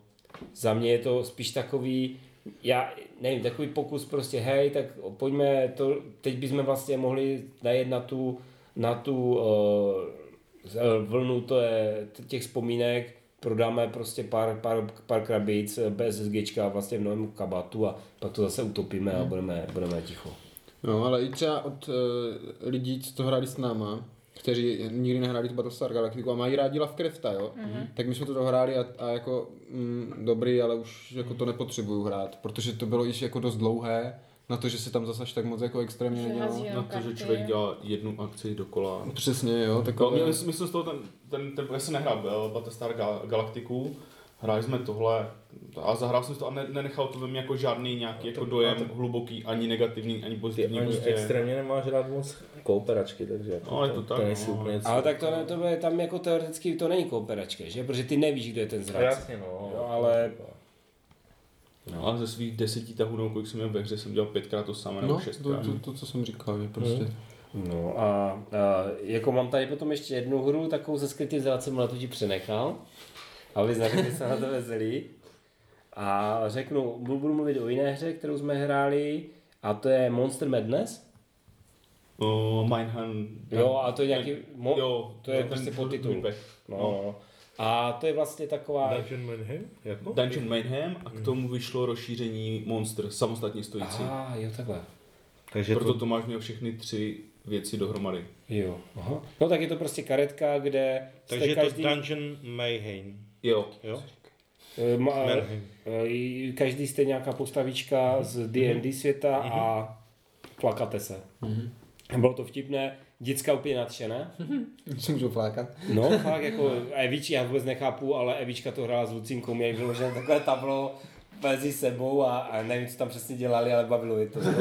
za mě je to spíš takový, já nevím, takový pokus prostě, hej, tak pojďme to, teď bychom vlastně mohli najet na tu, na tu uh, vlnu to je, těch vzpomínek, prodáme prostě pár, pár, pár krabic bez SGčka vlastně v novém kabatu a pak to zase utopíme a budeme, budeme ticho. No, ale i třeba od uh, lidí, co to hráli s náma, kteří nikdy nehráli tu Battlestar Galactica a mají rádi Lovecrafta, jo? Mm-hmm. Tak my jsme to dohráli a, a jako mm, dobrý, ale už jako to nepotřebuju hrát, protože to bylo již jako dost dlouhé na to, že se tam zase tak moc jako extrémně nedělalo. hází Na to, že člověk dělá jednu akci dokola. Přesně, jo, Jako, takové... mě, myslím z toho ten, ten, ten, já jsem nehrál eh, Battlestar Gal- Galactiku, hráli jsme tohle a zahrál jsem to a ne, nenechal to ve mně jako žádný nějaký jako dojem hluboký, ani negativní, ani Ty pozitivní. ani Prostě. extrémně nemáš rád moc kooperačky, takže No, je to tak, nejsi no. úplně Ale tak to, ne, to je tam jako teoreticky to není kooperačka, že? Protože ty nevíš, kdo je ten No, zrádce. jasně, no. Jo, ale- No, ale ze svých deseti tahů, nebo kolik jsem měl ve hře, jsem dělal pětkrát to samé, nebo No, to, šestkrát. to, to, co jsem říkal, že prostě... No a, a jako mám tady potom ještě jednu hru, takovou se skrytým zrádcem, ale to ti přenechal, aby znali, se na to veselí. A řeknu, budu budu mluvit o jiné hře, kterou jsme hráli, a to je Monster Madness. Uh, Mindhand. Jo, a to je nějaký, mo- jo, to je prostě podtitul. repack. No, no. A to je vlastně taková... Dungeon Mayhem? Jako? Dungeon Mayhem a k tomu vyšlo rozšíření Monster, samostatně stojící. A ah, jo, takhle. Takže Proto to, Tomáš měl všechny tři věci dohromady. Jo. Aha. No tak je to prostě karetka, kde takže každý, to Dungeon Mayhem. Jo. Jo? eh, ma, eh, každý jste nějaká postavička z D&D světa a plakáte se. Bylo to vtipné, děcka úplně nadšené. Co můžu flákat? No, fakt jako Evič, já vůbec nechápu, ale Evička to hrála s Lucinkou, měli vyložené takové tablo mezi sebou a, a nevím, co tam přesně dělali, ale bavilo je to. Jo.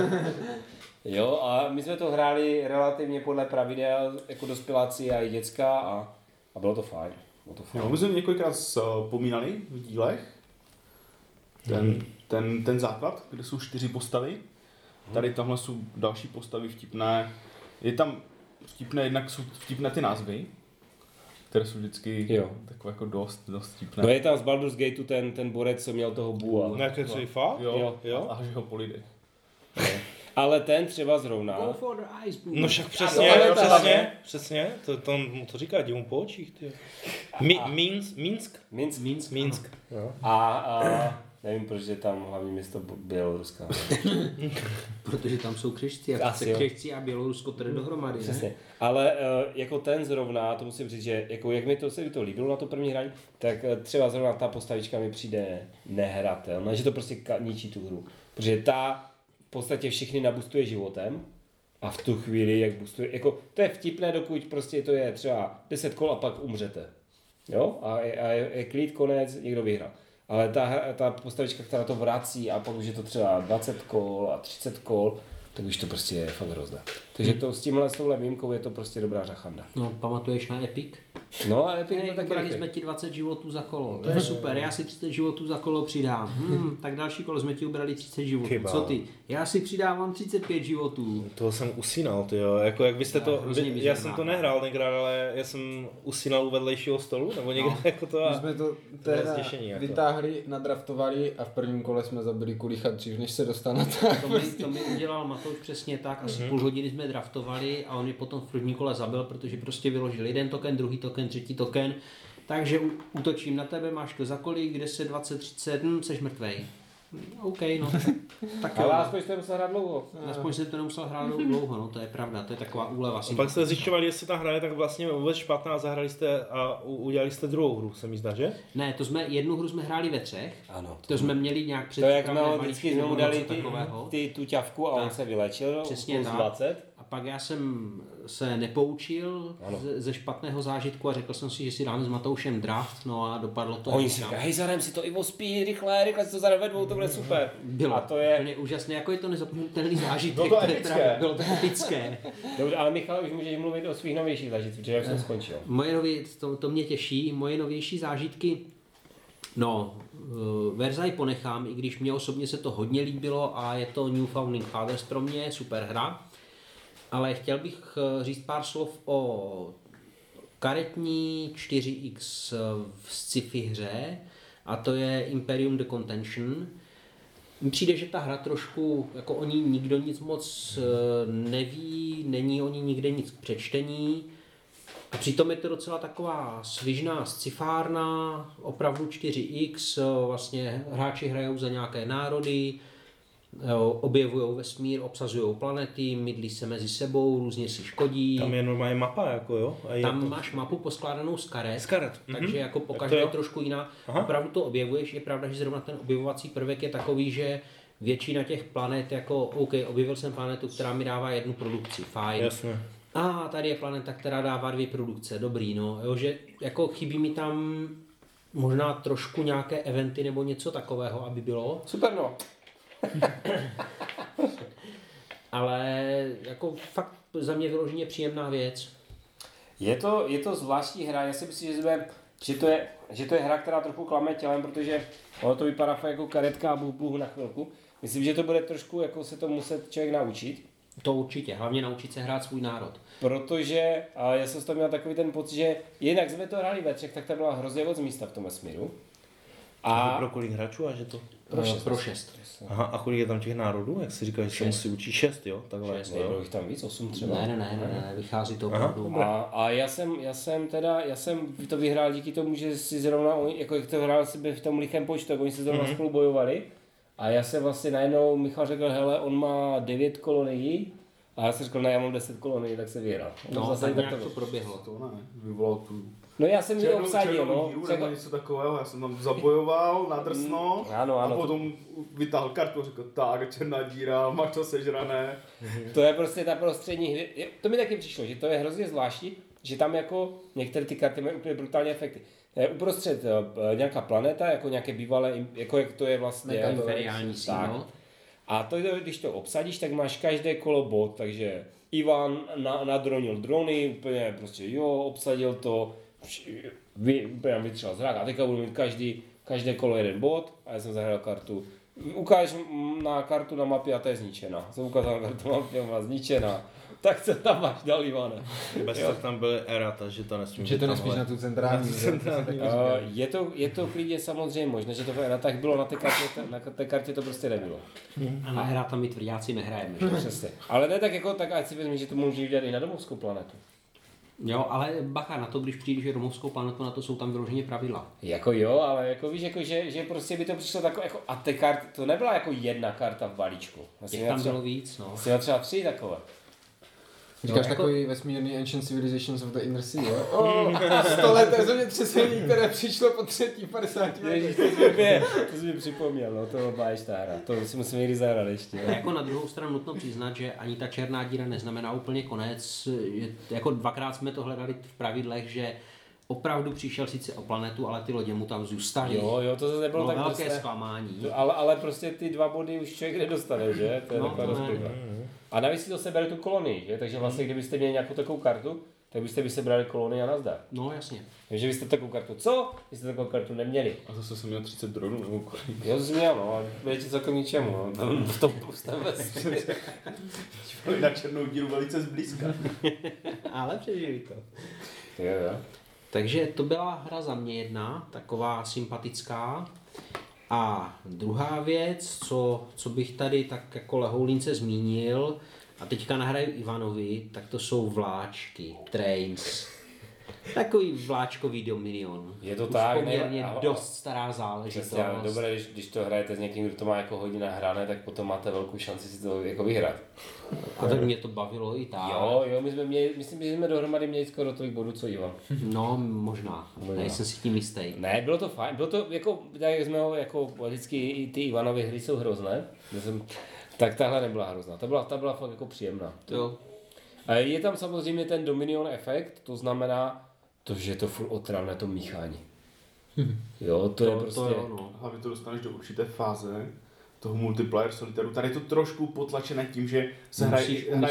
jo, a my jsme to hráli relativně podle pravidel, jako dospěláci a i děcka a, a bylo to fajn. Bylo to fajn. Jo, my jsme několikrát vzpomínali v dílech ten, ten, ten základ, kde jsou čtyři postavy. Tady tamhle jsou další postavy vtipné. Je tam vtipné, jednak jsou vtipné ty názvy. které jsou vždycky Jo. takové jako dost, dost vtipné. No je tam z Baldur's Gateu ten, ten borec, co měl toho bua. Ne, to je fakt? Jo, Jo. Jo? A, a že ho polidej. Ale ten třeba zrovna, Go for the ice boom. No však přesně, ale to přesně, přesně, to, to, mu to říká, jdi mu po očích, ty. Mi, Minsk, Minsk? Minsk, Minsk. Minsk. A, a nevím, proč je tam hlavní město Běloruska. Protože tam jsou jak Asi se jo. křečci a Bělorusko to jde dohromady. ne? Přesně. Ale uh, jako ten zrovna, to musím říct, že jako jak mi to se mi to líbilo na to první hraní, tak eh, třeba zrovna ta postavička mi přijde nehratelná, že to prostě ničí tu hru. Protože ta podstatě všechny nabustuje životem a v tu chvíli, jak boostuje, jako to je vtipné, dokud prostě to je třeba 10 kol a pak umřete. Jo? A, je- a je, je klid, konec, někdo vyhrál. Ale ta, ta postavička, která to vrací a pak už je to třeba 20 kol a 30 kol, tak už to prostě je fakt hrozné. Takže to s tímhle, s touhle výjimkou je to prostě dobrá řachanda. No, pamatuješ na Epic? No a Epic Hej, byl taky jsme ti 20 životů za kolo. To je super, já si 30 životů za kolo přidám. Hmm, tak další kolo jsme ti ubrali 30 životů. Chyba. Co ty? Já si přidávám 35 životů. Toho jsem usínal, ty jo. Jako jak vy jste to, mi já jsem to nehrál tenkrát, ale já jsem usínal u vedlejšího stolu, nebo někde no. jako to. My A... jsme to To zděšení, jako. vytáhli, nadraftovali a v prvním kole jsme zabili kulicha dřív, než se dostal na to. To mi, to mi udělal Matouš přesně tak, asi půl hodiny jsme draftovali a on mi potom v první kole zabil, protože prostě vyložil jeden token, druhý token, třetí token. Takže útočím na tebe, máš to za kolik, kde se 20, 30, hm, seš mrtvej. OK, no. tak jo. Ale aspoň jste musel hrát dlouho. Aspoň jsem to nemusel hrát dlouho, no to je pravda, to je taková úleva. A pak jste zjišťovali, jestli ta hra je tak vlastně vůbec špatná a zahrali jste a udělali jste druhou hru, se mi zdá, že? Ne, to jsme, jednu hru jsme hráli ve třech, Ano. to jsme měli nějak před To jak jsme ho vždycky jsme mu dali ty, takového. ty, tu ťavku a on Tak. se vylečil Přesně plus tak. 20. Pak já jsem se nepoučil Ano. ze, ze špatného zážitku a řekl jsem si, že si dáme s Matoušem draft, no a dopadlo to. Oni jak si říkají, hej, zahrajeme si to Ivo Speed, rychle, rychle si to zahrajeme ve dvou, to bude super. Bylo A to je, úplně úžasné, jako je to nezapomenutelný zážitek. Bylo to epické. Bylo to epické. dobře, ale Michal už můžeš mluvit o svých novějších zážitkách, protože už jsem skončil. Moje nově, to, to mě těší, moje novější zážitky, no, uh, Versailles ponechám, i když mě osobně se to hodně líbilo a je to Newfoundland Fathers pro mě, super hra. Ale chtěl bych eh, říct pár slov o karetní 4X v sci-fi hře a to je Imperium the Contention. Mně přijde, že ta hra trošku, jako o ní nikdo nic moc eh, neví, není o ní nikde nic k přečtení. A přitom je to docela taková svižná scifárna, opravdu 4X, eh, vlastně hráči hrajou za nějaké národy, objevují vesmír, obsazují planety, mydlí se mezi sebou, různě si škodí. Tam je normálně mapa, jako jo. A je Tam to... máš mapu poskládanou z karet, Z karet, takže mhm. jako po každé je trošku jiná. Aha. Opravdu to objevuješ, je pravda, že zrovna ten objevovací prvek je takový, že většina těch planet, jako OK, objevil jsem planetu, která mi dává jednu produkci, fajn. Jasně. A tady je planeta, která dává dvě produkce, dobrý, no, jo, že jako chybí mi tam možná trošku nějaké eventy nebo něco takového, aby bylo, Super no. ale jako fakt za mě vyloženě příjemná věc. Je to, je to zvláštní hra, já si myslím, že, jsme, že, to je, že to je hra, která trochu klame tělem, protože ono to vypadá fakt jako karetka a bůh, bůh na chvilku. Myslím, že to bude trošku jako se to muset člověk naučit, To určitě, hlavně naučit se hrát svůj národ. protože a já jsem z toho měl takový ten pocit, že jinak jsme to hráli ve třech, tak tam byla hrozně moc místa v tom vesmíru. A A pro kolik hráčů a že to? Pro šest. Pro šest. Aha, a kolik je tam těch národů? Jak jsi říkal, že se musí učit šest, jo? Takhle. Šest, jo. nebylo jich tam víc, osm třeba. Ne, ne, ne, ne, ne, vychází to opravdu. A, a já jsem, já jsem teda, já jsem to vyhrál díky tomu, že si zrovna, oni- jako jak to hrál si v tom lichém počtu, tak oni se zrovna Mhm. spolu bojovali. A já jsem vlastně najednou, Michal řekl, hele, on má devět kolonií, a já jsem řekl, ne, já mám 10 kolonií, tak se vyhrál. No, Zase tak tak nějak to to proběhlo. To ne, vyvolal tu No já jsem ji černou, obsadil, černou no. nebo něco takového, já jsem tam zabojoval na drsno Mm, ano, ano, a potom vytáhl kartu a řekl, tak, černá díra, máš to sežrané. to je prostě ta prostřední hry. To mi taky přišlo, že to je hrozně zvláštní, že tam jako některé ty karty mají úplně brutální efekty. Je uprostřed eh, nějaká planeta, jako nějaké bývalé, jako jak to je vlastně. To- imperiální tak. síl, no. A to, když to obsadíš, tak máš každé kolo bod, takže Ivan na, nadronil drony, úplně prostě jo, obsadil to, vy, nám vytřel zrak a teďka budu mít každý, každé kolo jeden bod a já jsem zahrál kartu Ukáž na kartu na mapě a to je zničená. Jsem ukázal na kartu na mapě a byla zničená. Tak co tam máš dal, Ivane? Bez tak tam byly erata, že to nesmí Že to ale- na tu centrální. Na tu centrální. Uh, je, to, je to klidně samozřejmě možné, že to v tak bylo, na té kartě, na té kartě to prostě nebylo. A na hrát my tvrdáci nehrajeme. Přesně. Ale ne tak jako, tak ať si vezmi, že to může udělat i na domovskou planetu. Jo, ale bacha na to, když přijdeš domovskou planetu, na to jsou tam vyloženě pravidla. Jako jo, ale jako víš, jako, že, že prostě by to přišlo takové, jako, a ty karty, to nebyla jako jedna karta v balíčku. Vlastně tam bylo víc, no. vlastně třeba tři takové. Říkáš No, jako- takový vesmírný Ancient Civilizations of the Inner Sea, jo? Oh, stoleté zemětřesení, které přišlo po třetí 50 Ježíš, letech. to jsi mi, to jsi mi připomněl, no to byla hra. To si musím někdy zahrát ještě. A jako na druhou stranu nutno přiznat, že ani ta černá díra neznamená úplně konec. Je, jako dvakrát jsme to hledali v pravidlech, že opravdu přišel sice o planetu, ale ty lodě mu tam zůstaly. Jo, jo, to zase nebylo Bylo tak velké prostě. zklamání. To, ale, ale prostě ty dva body už člověk nedostane, že? To je No, taková ne. blbá. A navíc si to sebere tu kolonii, že? Takže vlastně, kdybyste měli nějakou takovou kartu, tak byste by sebrali kolonii a nazdar. No jasně. Takže byste takovou kartu co? Vy jste takovou kartu neměli. A zase jsem měl 30 dronů nebo kolik. Jo, to jsi měl, no, ale bude ti celkem ničemu, no. V tom pustém Na černou díru velice zblízka. Ale přežili to. Jo, jo. Takže to byla hra za mě jedna, taková sympatická. A druhá věc, co, co bych tady tak jako lehoulince zmínil, a teďka nahraju Ivanovi, tak to jsou vláčky, trains. Takový vláčkový Dominion. Je to Už tak, poměrně ne? A- dost stará záležitost. Přesně, ale dobré, když, když to hrajete s někým, kdo to má jako hodina hrané, tak potom máte velkou šanci si to jako vyhrát. A tak mě to bavilo i tak. Jo, jo, my jsme měli, myslím, že jsme dohromady měli skoro tolik bodů, co Ivan. No, možná. Možná. Nejsem si tím jistý. Ne, bylo to fajn, bylo to jako, tak jak jsme ho, jako vždycky i ty Ivanovy hry jsou hrozné, jsem, tak tahle nebyla hrozná, ta byla, ta byla fakt jako příjemná. Jo. A je tam samozřejmě ten Dominion efekt, to znamená, to, že je to furt otravné to míchání. Jo, to, to je prostě... To jo, no. Hlavně to dostaneš do určité fáze toho multiplayer solitaru. Tady je to trošku potlačené tím, že se hraje, i na,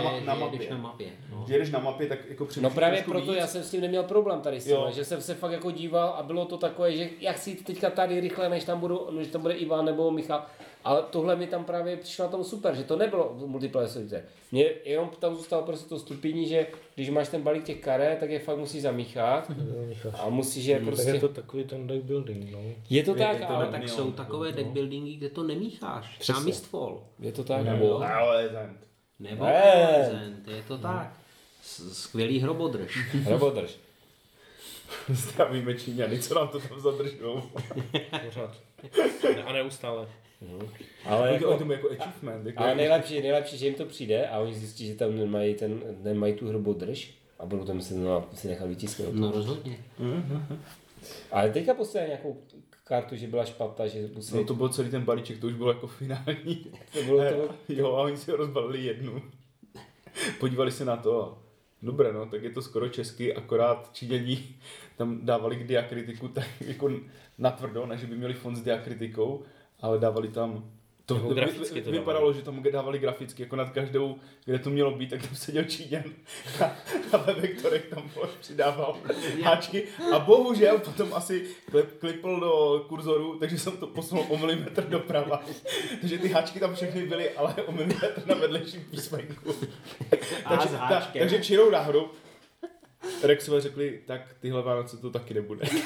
ma- na mapě. na mapě. No. Že jedeš na mapě, tak jako No právě proto víc. já jsem s tím neměl problém tady s tím, že jsem se fakt jako díval a bylo to takové, že jak si teďka tady rychle, než tam, budu, než tam bude Ivan nebo Michal. Ale tohle mi tam právě přišlo na tom super, že to nebylo multiplayer solitaire. Mně jenom tam zůstalo prostě to stupění, že když máš ten balík těch karet, tak je fakt musí zamíchat a musíš je prostě... Tak je to takový ten deck building, no. Je to tak, je to ale tak jsou takové deck buildingy, kde to nemícháš. Třeba Mistfall. je to tak. Nebo Alezent. Nebo Ne. Legend, je to tak. Skvělý hrobodrž. Robodrž. Zdravíme Číňany, co nám to tam zadržou. Pořád. A neustále. Ale Jako, jako, tomu jako achievement. Jako ale nejlepší, nejlepší, že jim to přijde a oni zjistí, že tam nemají, ten, nemají tu hrobodrž a budou tam se, no, si nechat vytisknout. No rozhodně. Ale teďka poslali nějakou kartu, že byla špatná, že musí... No to byl celý ten balíček, to už bylo jako finální. to bylo to... Jo, a oni si ho rozbalili jednu. Podívali se na to a dobré, no, tak je to skoro česky, akorát Číňaní tam dávali k diakritiku tak jako natvrdo, ne, že by měli fond s diakritikou, ale dávali tam to, Jako vy- graficky vy- to vypadalo, že tam dávali graficky, jako nad každou, kde to mělo být, tak tam seděl Číňan a, a ve vektorech tam přidával háčky a bohužel potom asi klip, klipl do kurzoru, takže jsem to posunul o milimetr doprava. takže ty háčky tam všechny byly, ale o milimetr na vedlejším písmenku. Takže, ta, takže čirou náhodou Rexové řekli, tak tyhle Vánoce to taky nebude.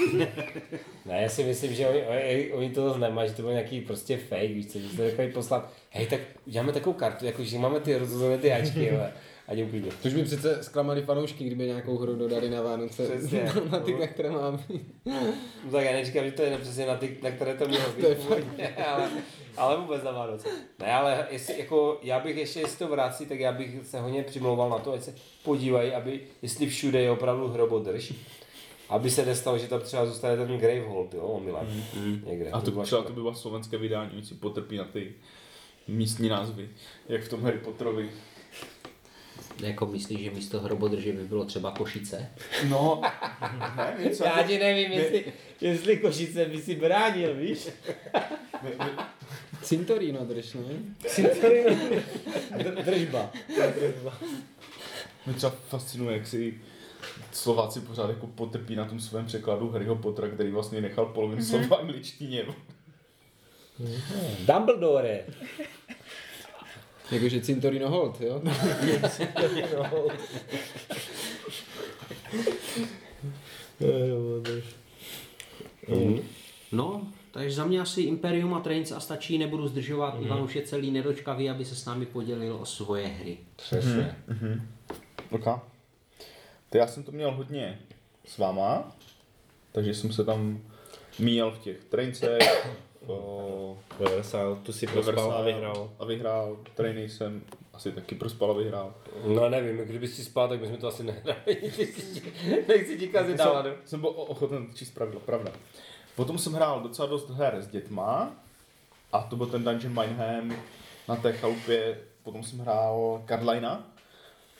Ne, já si myslím, že oni, oni, oni to zase nemají, že to byl nějaký prostě fake, víš co, že jste řekli poslat, hej, tak uděláme takovou kartu, jako že máme ty rozhozené ty háčky, ale a klidně. Což by přece zklamali fanoušky, kdyby nějakou hru dodali na Vánoce. Přesně. na ty, na které mám. No tak já neříkám, že to je přesně na ty, na které to mělo být, ale, ale vůbec na Vánoce. Ne, ale jestli, jako, já bych ještě, jestli to vrací, tak já bych se hodně přimlouval na to, ať se podívají, aby, jestli všude je opravdu hrobodrž, aby se nestalo, že tam třeba zůstane ten Gravehold, jo, omylem, někde. A to byla třeba to by bylo slovenské vydání, oni si potrpí na ty místní názvy, jak v tom Harry Potterovi. Jako myslíš, že místo hrobodrže by bylo třeba Košice? No, ne, něco. Já ti nevím, jestli, jestli Košice by si bránil, víš? Cintorino drž, ne? Držba. Mě třeba fascinuje, jak si Slováci pořád jako potrpí na tom svém překladu Harryho Pottera, který vlastně nechal polovinu slova v angličtině. Dumbledore. Jakože Cintorino Hold, jo? No, takže za mě asi Imperium a Trains a stačí, nebudu zdržovat. Mm. Ivan už je celý nedočkavý, aby se s námi podělil o svoje hry. Přesně. Ok. To já jsem to měl hodně s váma, takže jsem se tam míjel v těch traincech, o, Ve Versailles, tu si prospal a vyhrál. A vyhrál. Trainy jsem asi taky prospal a vyhrál. No nevím, kdyby si spal, tak bychom to asi nehráli. Nechci ti kazit náladu. jsem, jsem byl ochoten číst pravidla, pravda. Potom jsem hrál docela dost her s dětma a to byl ten Dungeon Mindham na té chalupě. Potom jsem hrál Cardlina,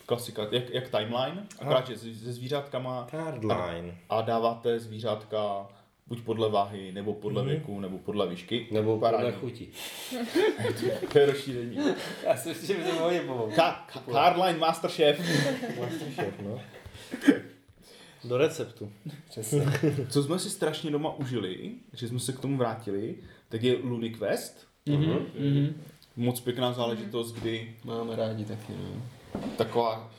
klasika, jak, jak Timeline, akorát, že se se zvířátkama Cardline. a dáváte zvířátka buď podle váhy, nebo podle věku, nebo podle výšky. Nebo podle Parádní. chuti. To je rozšíření. Já si myslím, že by to hodně pomohlo. Ka- Cardline Masterchef. Šéf, no. Do receptu. Přesně. Co jsme si strašně doma užili, že jsme se k tomu vrátili, tak je Looney Quest. Mhm. Moc pěkná záležitost, kdy Máme rádi taky, no. taková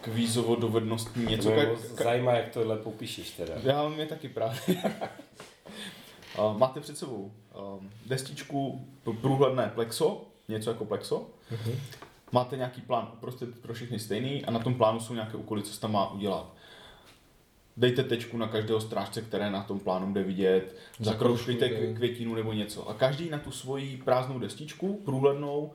kvízovo dovednostní něco. To mě Ka- moc zajímá, jak tohle popíšeš teda. Já mám je taky právě. A Máte před sebou um, destičku průhledné plexo, něco jako plexo. Máte nějaký plán prostě pro všechny stejný a na tom plánu jsou nějaké úkoly, co se tam má udělat. Dejte tečku na každého strážce, které na tom plánu jde vidět, kv- květinu nebo něco. A každý na tu svoji prázdnou destičku, průhlednou,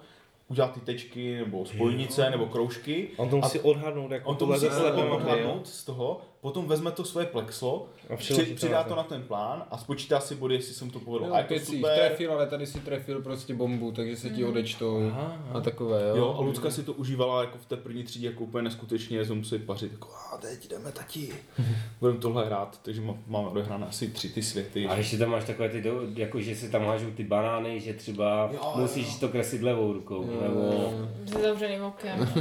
udělá ty tečky nebo spojnice nebo kroužky. On to musí a odhadnout, jako on to musí odhadnout z toho, potom vezme to svoje plexlo, A při, přidá na to ten. na ten plán a spočítá si body, jestli jsem to povedl. Jo, a je to super. trefil, ale tady si trefil prostě bombu, takže se ti odečtou a takové, jo. Jo, a Lucka si to užívala jako v té první třídě jako úplně neskutečně, jsem musel pařit, jako a teď jdeme tati, budeme tohle hrát, takže má- máme odehrané asi tři ty světy. A ještě tam máš takové ty, do, jako že si tam hážou ty banány, že třeba Jo, jo, musíš to kreslit levou rukou, nebo... S zavřeným okem.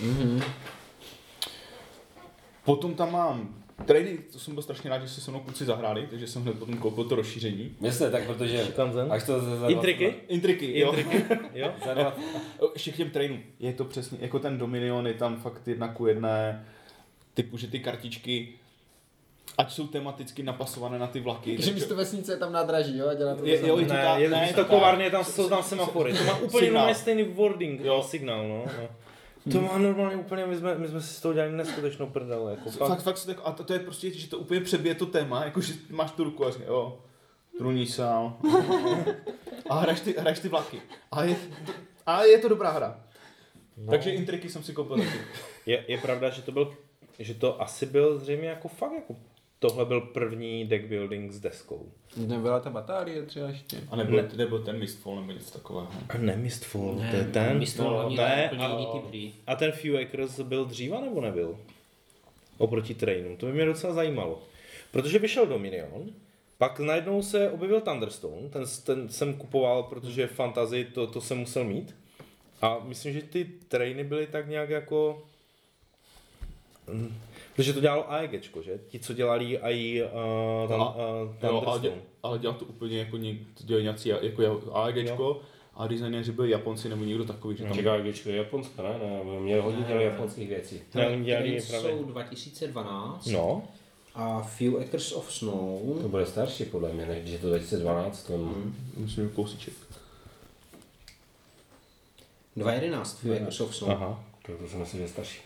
Potom tam mám trainy, to jsem byl strašně rád, že si se mnou kluci zahráli, takže jsem hned potom koupil to rozšíření. Jasně, tak protože Šikanzen. až to za, za Intriky? Intriky, jo. Intriky, jo? Za dva, O, Ještě k těm trainům. Je to přesně, jako ten Dominion je tam fakt jedna ku jedné, typu, že ty kartičky, ať jsou tematicky napasované na ty vlaky. Že místo vesnice je tam nádraží, jo, a dělá to Je- to jo, je Ne, je ne, místo kovárny, tam jsou tam semafory. To má úplně stejný wording, Jo. jo. signál, no. no. To má normálně úplně, my jsme, my jsme si z toho dělali neskutečnou prdel, jako Fakt, fakt. fakt, a to, to, je prostě, že to úplně přebije to téma, jako že máš tu ruku a říkáš, jo, trůní sál. a hraješ ty, hraješ ty vlaky. A je, a je to dobrá hra. No. Takže intriky jsem si koupil taky. Je, je pravda, že to byl, že to asi byl zřejmě jako fakt jako tohle byl první deck building s deskou. Nebyla ta batárie třeba ještě. A nebyl, ne. nebyl ten Mistfall nebo něco takového. A ne Mistfall, to je ten. Mistfall, no, ne, a, a ten Few Acres byl dříva nebo nebyl? Oproti Trainu. To by mě docela zajímalo. Protože vyšel Dominion, pak najednou se objevil Thunderstone, ten, ten jsem kupoval, protože fantasy to, to jsem musel mít. A myslím, že ty trainy byly tak nějak jako... Protože to dělalo AEGčko, že? Ti, co dělali i uh, tam, uh, Jo, ale, děl, ale dělal to úplně jako něk, to dělali nějací jako AEGčko a designéři byli Japonci nebo někdo takový, že tam... Čeká, když je Japonsko, ne? ne? Mě hodně dělali japonských věcí. Ne, oni dělali právě... jsou 2012 No, a Few Acres of Snow. To bude starší podle mě, než když je to 2012. To... Myslím, že kousíček. 2011 Few Acres of Snow. aha. To, to si myslím, že je starší.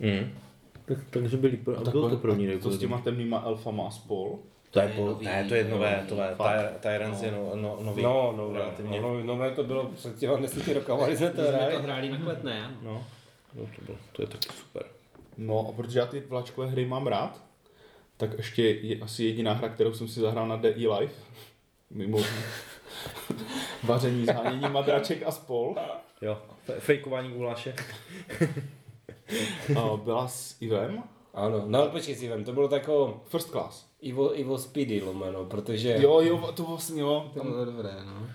Mm. Tak, takže byli, pro, Tak byl to první to deck s těma temnýma elfama a spol. To je, To po, nový, ne, to je to nové, nový. to je. Tyrants je no, no, nový. No, no, relativně. no, no, no, to bylo před těma deseti rokama, když jsme to jsme to hráli. hráli na kvetné, ano. No, no to, bylo, to je taky super. No a protože já ty vláčkové hry mám rád, tak ještě je asi jediná hra, kterou jsem si zahrál na DE Life, mimo vaření, zhánění madraček a spol, Jo, fe- fejkování guláše. a byla s Ivem, Ano, no počkej si vem, to bylo tako first class. Ivo, Ivo Speedy lomeno, protože... Jo, jo, to vlastně jo. To bylo dobré, no.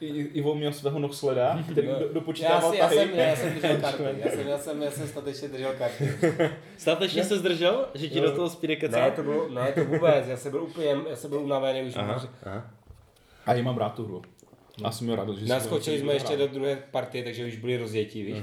I- Ivo měl svého noxleda, který do, já, dopočítával si, já, tahy. jsem, já jsem držel karty, já jsem, já jsem, já jsem statečně držel karty. Statečně se zdržel, že ti Jo. do toho spíde kecal? Ne, to bylo, ne, to vůbec, já jsem byl úplně, já jsem byl unavený už. Aha, Aha. aha. A já mám rád tu hru. Já jsem měl radost, že Naskočili jsme ještě do druhé partie, takže už byli rozjetí, víš.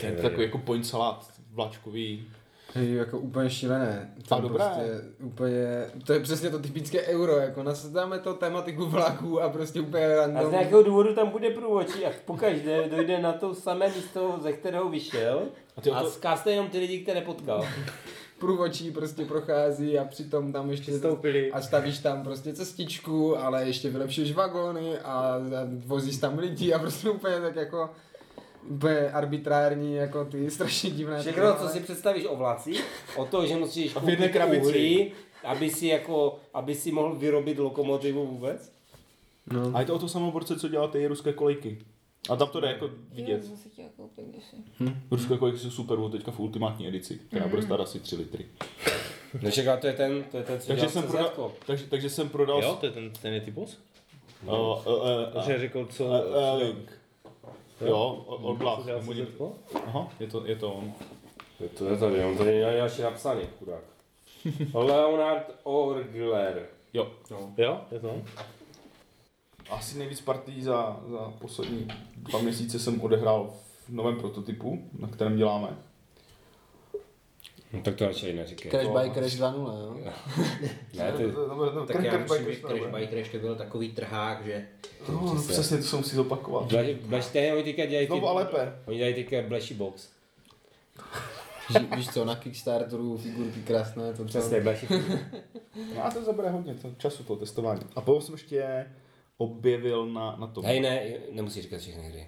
To je takový jako point salát vláčkový. Hej, jako úplně šílené. A dobré. Prostě úplně, to je přesně to typické euro, jako nasadáme to tematiku vlaků a prostě úplně A z random. nějakého důvodu tam bude průvočí a pokaždé dojde na to samé místo, ze kterého vyšel A ty a to- zkáste jenom ty lidi, které potkal. průvočí prostě prochází a přitom tam ještě Přistoupili. a stavíš tam prostě cestičku, ale ještě vylepšuješ vagóny a, a vozíš tam lidi a prostě úplně tak jako úplně arbitrární, jako ty strašně divné. Všechno, co si představíš o vlacích, o to, že musíš koupit uhlí, aby si, jako, aby si mohl vyrobit lokomotivu vůbec. No. A je to o to samoborce, co dělá ty ruské kolejky. A tam to jde jako Jo, vidět. chtěla koupit kdysi. Ruské kolejky jsou super, budou teďka v ultimátní edici, která bude stát asi 3 litry. Nečeká, to je ten, to je ten, co Takže jsem, prodal, takže, takže jsem prodal... Jo, to je ten, ten je ty boss? Uh, uh, uh, uh, řekl, co... uh, uh, Link. Jo, od CZko? Aha, je to, je to on. Je to je tady, on tady není další napsaný, chudák. Leonard Orgler. Jo. Jo, je to on? Asi nejvíc partí za, za poslední dva měsíce jsem odehrál v novém prototypu, na kterém děláme. No, tak to radši neříkej. Crash by Crash 2.0, jo? Ne, ty, Tak já myslím, že Crash by Crash to byl takový trhák, že No, přesně to jsem si zopakovat. Blaž, blaž, stejně oni teďka dělají ty, Znovu a lépe. oni dělají teďka Blashy Box. Ví- Víš co, na Kickstarteru figurky krásné, to Přesně, Blashy No a to zabere hodně to, času toho testování. A potom jsem ještě objevil na, na tom. Hej, ne, nemusíš říkat všechny hry.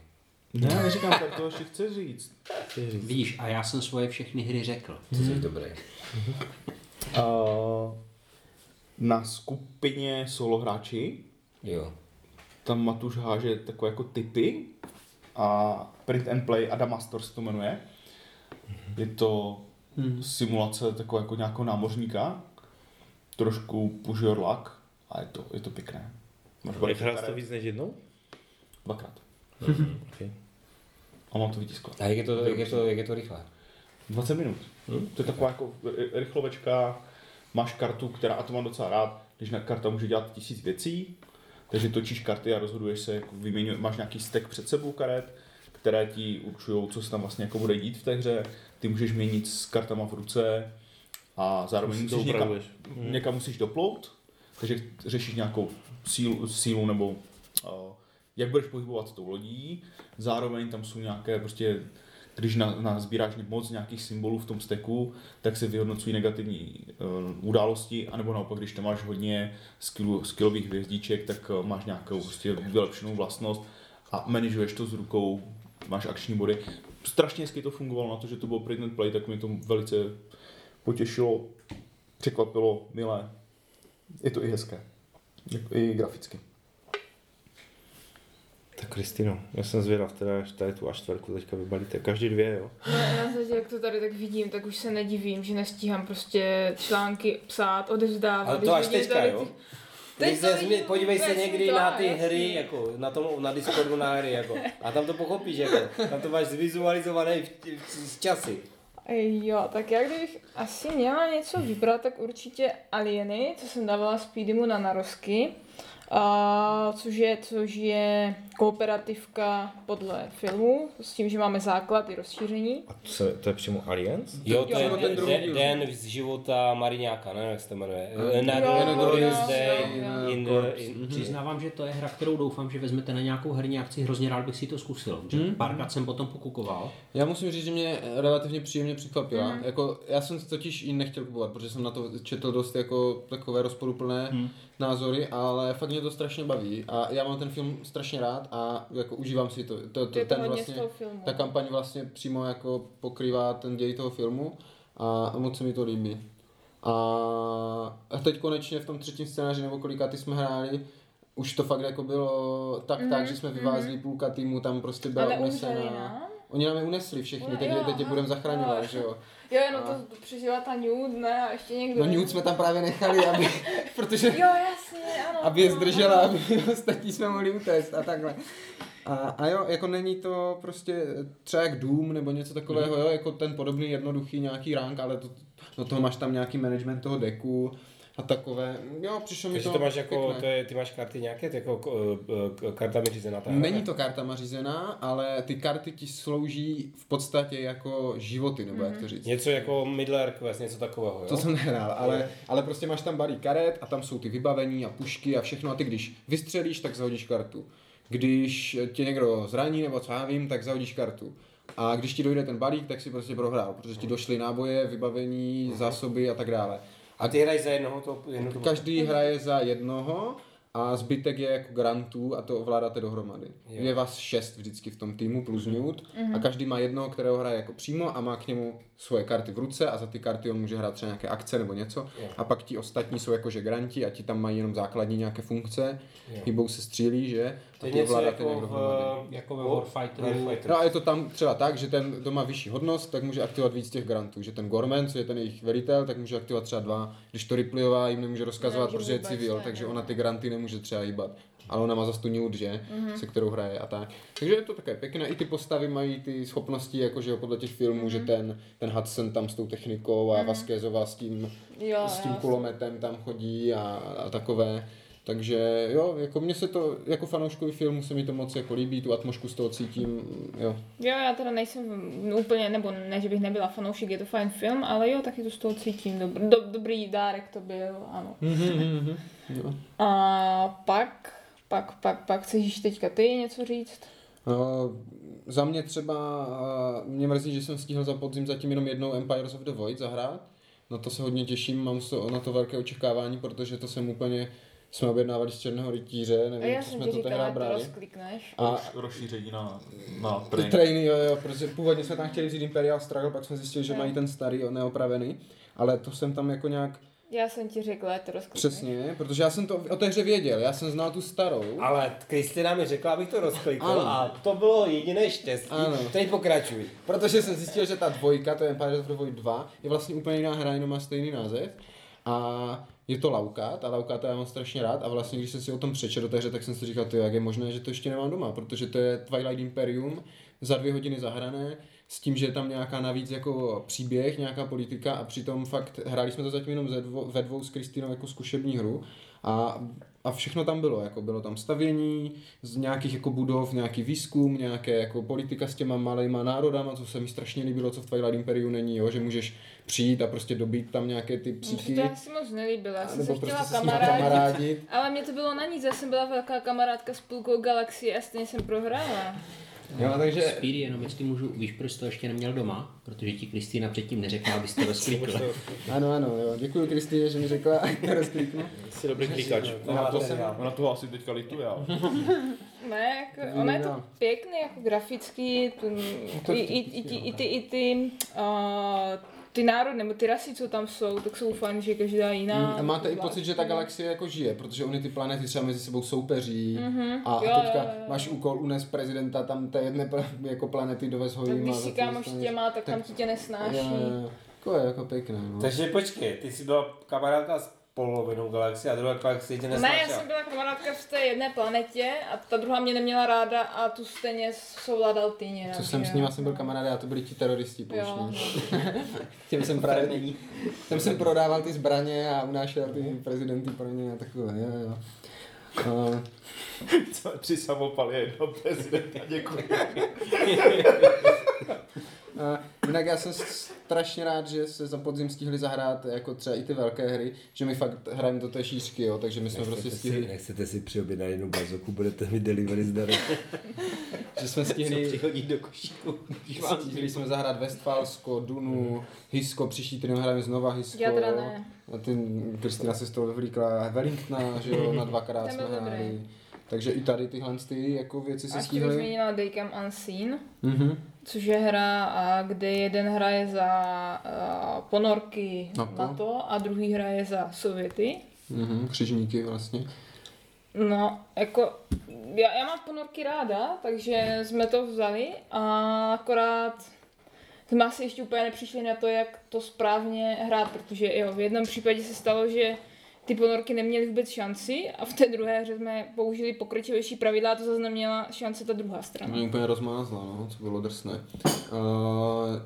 Ne, neříkám, tak to ještě chci říct. vidíš, a já jsem svoje všechny hry řekl. Ty jsi dobrý. Uh, na skupině solo hráči Jo. tam Matuš háže takové jako typy a Print and Play Adamastor se to jmenuje. Je to simulace takového jako nějakého námořníka, trošku push your luck a je to, je to pěkné. Máš karet. to víc než jednou? Dvakrát. Okay. A mám to vytisklo. A jak je to, jak je to, jak je to rychlé? 20 minut. To je taková jako ry- rychlovečka, máš kartu, která, a to mám docela rád, když na karta může dělat tisíc věcí, takže točíš karty a rozhoduješ se, jako vyměňuje, máš nějaký stack před sebou karet, které ti určují, co se tam vlastně jako bude dít v té hře, ty můžeš měnit s kartama v ruce a zároveň musíš někam, upravuješ. někam musíš doplout, takže řešíš nějakou sílu, sílu nebo uh, jak budeš pohybovat tou lodí, zároveň tam jsou nějaké prostě když na, na sbíráš moc nějakých symbolů v tom steku, tak se vyhodnocují negativní uh, události, anebo naopak, když tam máš hodně skillu, skillových hvězdiček, tak uh, máš nějakou prostě vylepšenou vlastnost a manažuješ to s rukou, máš akční body. Strašně hezky to fungovalo na to, že to bylo print and play, tak mě to velice potěšilo, překvapilo, milé. Je to i hezké. I graficky. Tak Kristino, já jsem zvědav, teda až tady tu až čtvrku teďka vybalíte. Každý dvě, jo? No, já zatím, jak to tady tak vidím, tak už se nedivím, že nestíhám prostě články psát, odevzdávat. Ale to až teďka, tady jo? Teď se, vidím podívej se někdy to, na ty jasně. hry, jako na, tom, na Discordu na hry, jako. A tam to pochopíš, jako. Tam to máš zvizualizované v, v, z časy. Ej, Jo, tak já kdybych asi měla něco vybrat, tak určitě Alieny, co jsem dávala Speedymu na narosky. A, což, je, což je kooperativka podle filmu, s tím, že máme základ i rozšíření. A to, se, to je přímo Alliance? Jo, to Jo, je ten druhý den, den z života Mariňáka, nevím, jak se to jmenuje. In, Přiznávám, že to je hra, kterou doufám, že vezmete na nějakou herní akci. Hrozně rád bych si to zkusil. Že Párkrát jsem potom pokukoval. Já musím říct, že mě relativně příjemně překvapila. Mm. Jako, já jsem totiž ji nechtěl kupovat, protože jsem na to četl dost jako takové rozporuplné mm. Názory, ale fakt mě to strašně baví a já mám ten film strašně rád a jako užívám si to. to, to to ten vlastně, filmu. ta kampaň vlastně přímo jako pokrývá ten děj toho filmu a moc se mi to líbí. A, teď konečně v tom třetím scénáři nebo kolikátý jsme hráli, už to fakt jako bylo tak, mm, tak, že jsme vyvázli půlka týmu, tam prostě byla Ale unesená. umřeli, ne? Oni nám je unesli všechny, No, teď, jo, teď je budeme zachraňovat, jo. že jo. Jo, no to přežila ta Nude, ne? A ještě někdo. No Newt jsme tam právě nechali, aby, protože, Jo, jasně, ano. aby je ano, zdržela, ano. aby ostatní jsme mohli utéct a takhle. A, a jo, jako není to prostě třeba jak Doom nebo něco takového, Mhm. jo, jako ten podobný jednoduchý nějaký rank, ale to, do toho máš tam nějaký management toho deku, a takové. Jo, přišlo mi Takže to to máš jako, pěkné. to je, ty máš karty nějaké, to jako k- k- kartami řízená ta Není ne? to kartama řízená, ale ty karty ti slouží v podstatě jako životy, nebo jak to říct. Něco jako Middle Earth Quest, něco takového, jo? To jsem nehrál, ale, ale prostě máš tam balík karet a tam jsou ty vybavení a pušky a všechno a ty když vystřelíš, tak zahodíš kartu. Když tě někdo zraní nebo co já vím, tak zahodíš kartu. A když ti dojde ten balík, tak si prostě prohrál, protože ti došly náboje, vybavení, zásoby a tak dále. A ty hraješ za jednoho to, jednu tu Každý hraje za jednoho a zbytek je jako grantů a to ovládáte dohromady. Jo. Je vás šest vždycky v tom týmu plus Newt a každý má jednoho, kterého hraje jako přímo a má k němu svoje karty v ruce a za ty karty on může hrát třeba nějaké akce nebo něco Jo. a pak ti ostatní jsou jakože granti a ti tam mají jenom základní nějaké funkce, Jo. hybou se střílí, že? To je něco ovládáte jako nějak dohromady. v... Jako ve War- Warfighteru. Warfighteru. No a je to tam třeba tak, že ten, kdo má vyšší hodnost, tak může aktivovat víc těch grantů. Že ten Gorman, co je ten jejich velitel, tak může aktivovat třeba dva. Když to Ripleyová jim nemůže rozkazovat, protože je civil, takže ona ty granty nemůže třeba hýbat. Ale ona má zase tu Newt, že? Mhm. Se kterou hraje a tak. Takže je to také pěkné. I ty postavy mají ty schopnosti, jakože podle těch filmů, Mhm. že ten, ten Hudson tam s tou technikou a Vasquezová s tím, Jo, s tím jo. kulometem tam chodí a, a takové. Takže jo, jako mně se to, jako fanouškovi filmu se mi to moc jako líbí, tu atmosféru z toho cítím, jo. Jo, já teda nejsem úplně, nebo ne, že bych nebyla fanoušek, je to fajn film, ale jo, taky to z toho cítím. Dobr, do, dobrý dárek to byl, ano. jo. A pak, pak, pak, pak chceš teďka ty něco říct? Uh, za mě třeba, mě mrzí, že jsem stihl za podzim zatím jenom jednou Empires of the Void zahrát. Na to se hodně těším, mám na to velké očekávání, protože to jsem úplně, jsme objednávali z Černého rytíře, A nevím, já co jsem jsme ti to říkala, tehdy brali. rozklikneš. A Rozšíření na, na ty train. trainy, jo, jo, protože původně jsme tam chtěli vzít Imperial Struggle, pak jsme zjistili, že Jo. mají ten starý, neopravený, ale to jsem tam jako nějak Já jsem ti řekla, to rozklikneš. přesně, protože já jsem to o té hře věděl, já jsem znal tu starou. Ale Kristina mi řekla, abych to rozklikl Ano. a to bylo jediné štěstí. Ano. Teď pokračuj. Protože jsem zjistil, že ta dvojka, to je Empire of the Void 2, je vlastně úplně jiná hra, jenom má stejný název. A je to Laukát a Laukáta já mám strašně rád a vlastně když jsem si o tom přečetl do té hře, tak jsem si říkal, ty, jak je možné, že to ještě nemám doma, protože to je Twilight Imperium za dvě hodiny zahrané, s tím, že je tam nějaká navíc jako příběh, nějaká politika a přitom fakt hráli jsme to zatím jenom ze dvo, ve dvou s Kristinou jako zkušební hru a, a všechno tam bylo, jako bylo tam stavění z nějakých jako budov, nějaký výzkum, nějaké jako politika s těma malejma národama, co se mi strašně líbilo, co v Twilight Imperiu není, jo, že můžeš přijít a prostě dobít tam nějaké ty Mně psíky, to asi moc nelíbilo, já jsem se chtěla prostě se nimi kamarádit. kamarádit. Ale mě to bylo na nic, já jsem byla velká kamarádka s půlkou galaxie a stejně jsem prohrála. Jo, takže Speedy, jenom jestli můžu, víš, proč to ještě neměl doma? Protože ti Kristýna předtím neřekla, abys to rozklikl. ano, ano, jo, děkuji Kristýně, že mi řekla, ať to rozkliknu. Jsi dobrý klikač. No, to jsem- Ona toho asi teďka lituje, ale... Ne, jako, ono je to No. pěkný, jako grafický, i, i, i, ty, i ty, i ty, uh, ty národy, nebo ty rasy, co tam jsou, tak jsou fajn, že každá jiná. A máte i pocit, že ta galaxie jako žije, protože oni ty planety třeba mezi sebou soupeří Mhm. a, Jo, a teďka jo, jo, jo. máš úkol unes prezidenta tam té jedné jako planety dovez ho Tak když si to kámoš tě má, tak tam ti tě nesnáší. Jo, jo, jo. Jako je jako pěkné, no. Takže počkej, ty jsi byla kamarádka s polovinou galaxie a druhá galaxie tě Ne, já nesnášela. jsem byla kamarádka v té jedné planetě a ta druhá mě neměla ráda a tu stejně souvládal ty nějak. Co jsem s nima jsem byl kamarád a to byli ti teroristi Jo, pouštní. Těm jsem právě, těm jsem prodával ty zbraně a unášel ty prezidenty pro ně a takové, jo, jo. A, Co, tři samopaly, jedno prezidenta, děkuji. a jinak já jsem strašně rád, že se za podzim stihli zahrát jako třeba i ty velké hry, že my fakt hrajeme do té šířky, jo, takže my jsme prostě stihli, nechcete si přiobědnat jednu bazoku, budete mi delivery zdarma. že jsme stihli, Přihodit do košíku. stihli jsme zahrát Westfalsko, Dunu, Hisko, příští týden hrajeme znova Hisko. Jadra ne. A ty, Kristina se z toho vyvlíkla Wellingtona, že jo, na dvakrát Ten jsme hráli. Takže i tady tyhle ty jako věci A se ještě bych stihly. zmínila Daycam Unseen, Mhm. Což je hra, a kde jeden hraje za a, ponorky NATO. NATO a druhý hraje za Sověty. Mhm, křižníky vlastně. No, jako, já, já mám ponorky ráda, takže jsme to vzali a akorát jsme asi ještě úplně nepřišli na to, jak to správně hrát, protože jo, v jednom případě se stalo, že ty ponorky neměly vůbec šanci a v té druhé hře jsme použili pokročivější pravidla a to zase neměla šanci ta druhá strana. Mě úplně rozmázla, no, co bylo drsné. Uh,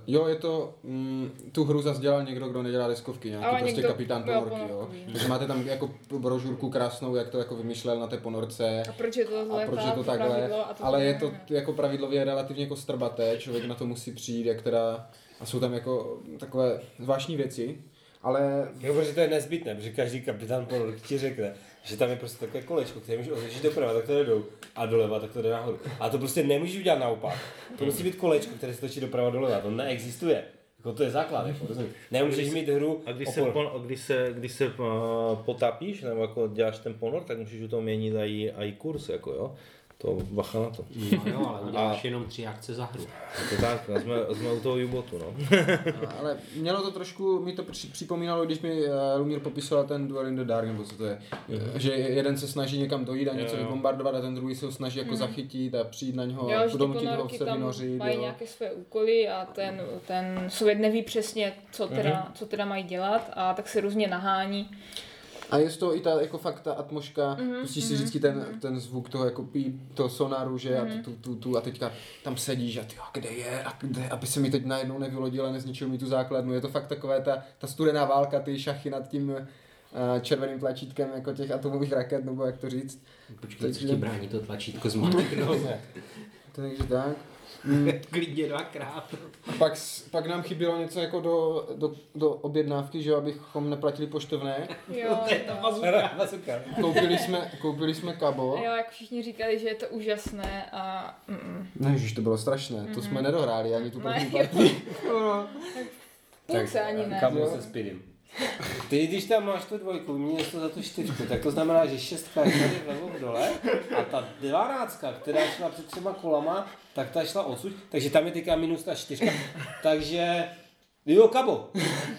jo, je to, mm, tu hru zase dělal někdo, kdo nedělá deskovky, nějaký Ale prostě kapitán byl ponorky, jo. Takže máte tam jako brožurku krásnou, jak to jako vymýšlel na té ponorce. A proč je to A zlé proč je to takhle, a to ale je to ne. jako pravidlově relativně jako strbaté, člověk na to musí přijít, jak teda, a jsou tam jako takové zvláštní věci, ale Jo, protože to je nezbytné, protože každý kapitán ponorky ti řekne, že tam je prostě takové kolečko, které můžeš otočit doprava, tak to jde dolů, a doleva, tak to jde nahoru. A to prostě nemůžeš udělat naopak. To musí být kolečko, které se točí doprava doleva, to neexistuje. Jako to je základ, jako, rozumíš? Nemůžeš mít hru A když se, pon, když se, když se uh, potápíš, nebo jako děláš ten ponor, tak můžeš u toho měnit i, i kurz, jako jo. To bacha na to. No jo, ale uděláš jenom tři akce za hru. Je to tak, a jsme, jsme u toho U-botu, no. Ale mělo to trošku, mi to při- připomínalo, když mi uh, Lumír popisoval ten Duel in the Dark, nebo co to je. Že jeden se snaží někam dojít a něco Jo, jo. vybombardovat a ten druhý se ho snaží jako zachytit a přijít na něho, donutit ho se vynořit. mají jo. nějaké své úkoly a ten, ten sovět neví přesně, co teda, co teda mají dělat a tak se různě nahání. A je z toho i ta, jako fakt ta atmoška, Mhm, mm-hmm, pustíš si vždycky ten, ten zvuk toho jako pí, toho sonaru, že Mhm. a, tu, tu, tu, a teďka tam sedíš a ty, a kde je, a kde, aby se mi teď najednou nevylodil a nezničil mi tu základnu. Je to fakt takové ta, ta studená válka, ty šachy nad tím uh, červeným tlačítkem jako těch atomových raket, nebo jak to říct. Počkej, co ti brání to tlačítko zmačknout. Takže tak. Mm, Klidně dvakrát. a pak, pak nám chybělo něco jako do, do, do objednávky, že abychom neplatili poštovné. Jo, jo. Bazuka, bazuka. Koupili jsme, koupili jsme kabo. jo, jak všichni říkali, že je to úžasné a mm, Ne, ježiš, to bylo strašné. To jsme nedohráli ani tu první partii. půlce ani ne. Kam se speedem. Ty, když tam máš tu dvojku, vyměníš to za tu čtyřku, tak to znamená, že šestka je tady vlevo dole a ta dvanáctka, která šla před třema kolama, tak ta šla odsud, takže tam je teďka minus ta čtyřka. Takže Jo, kabo.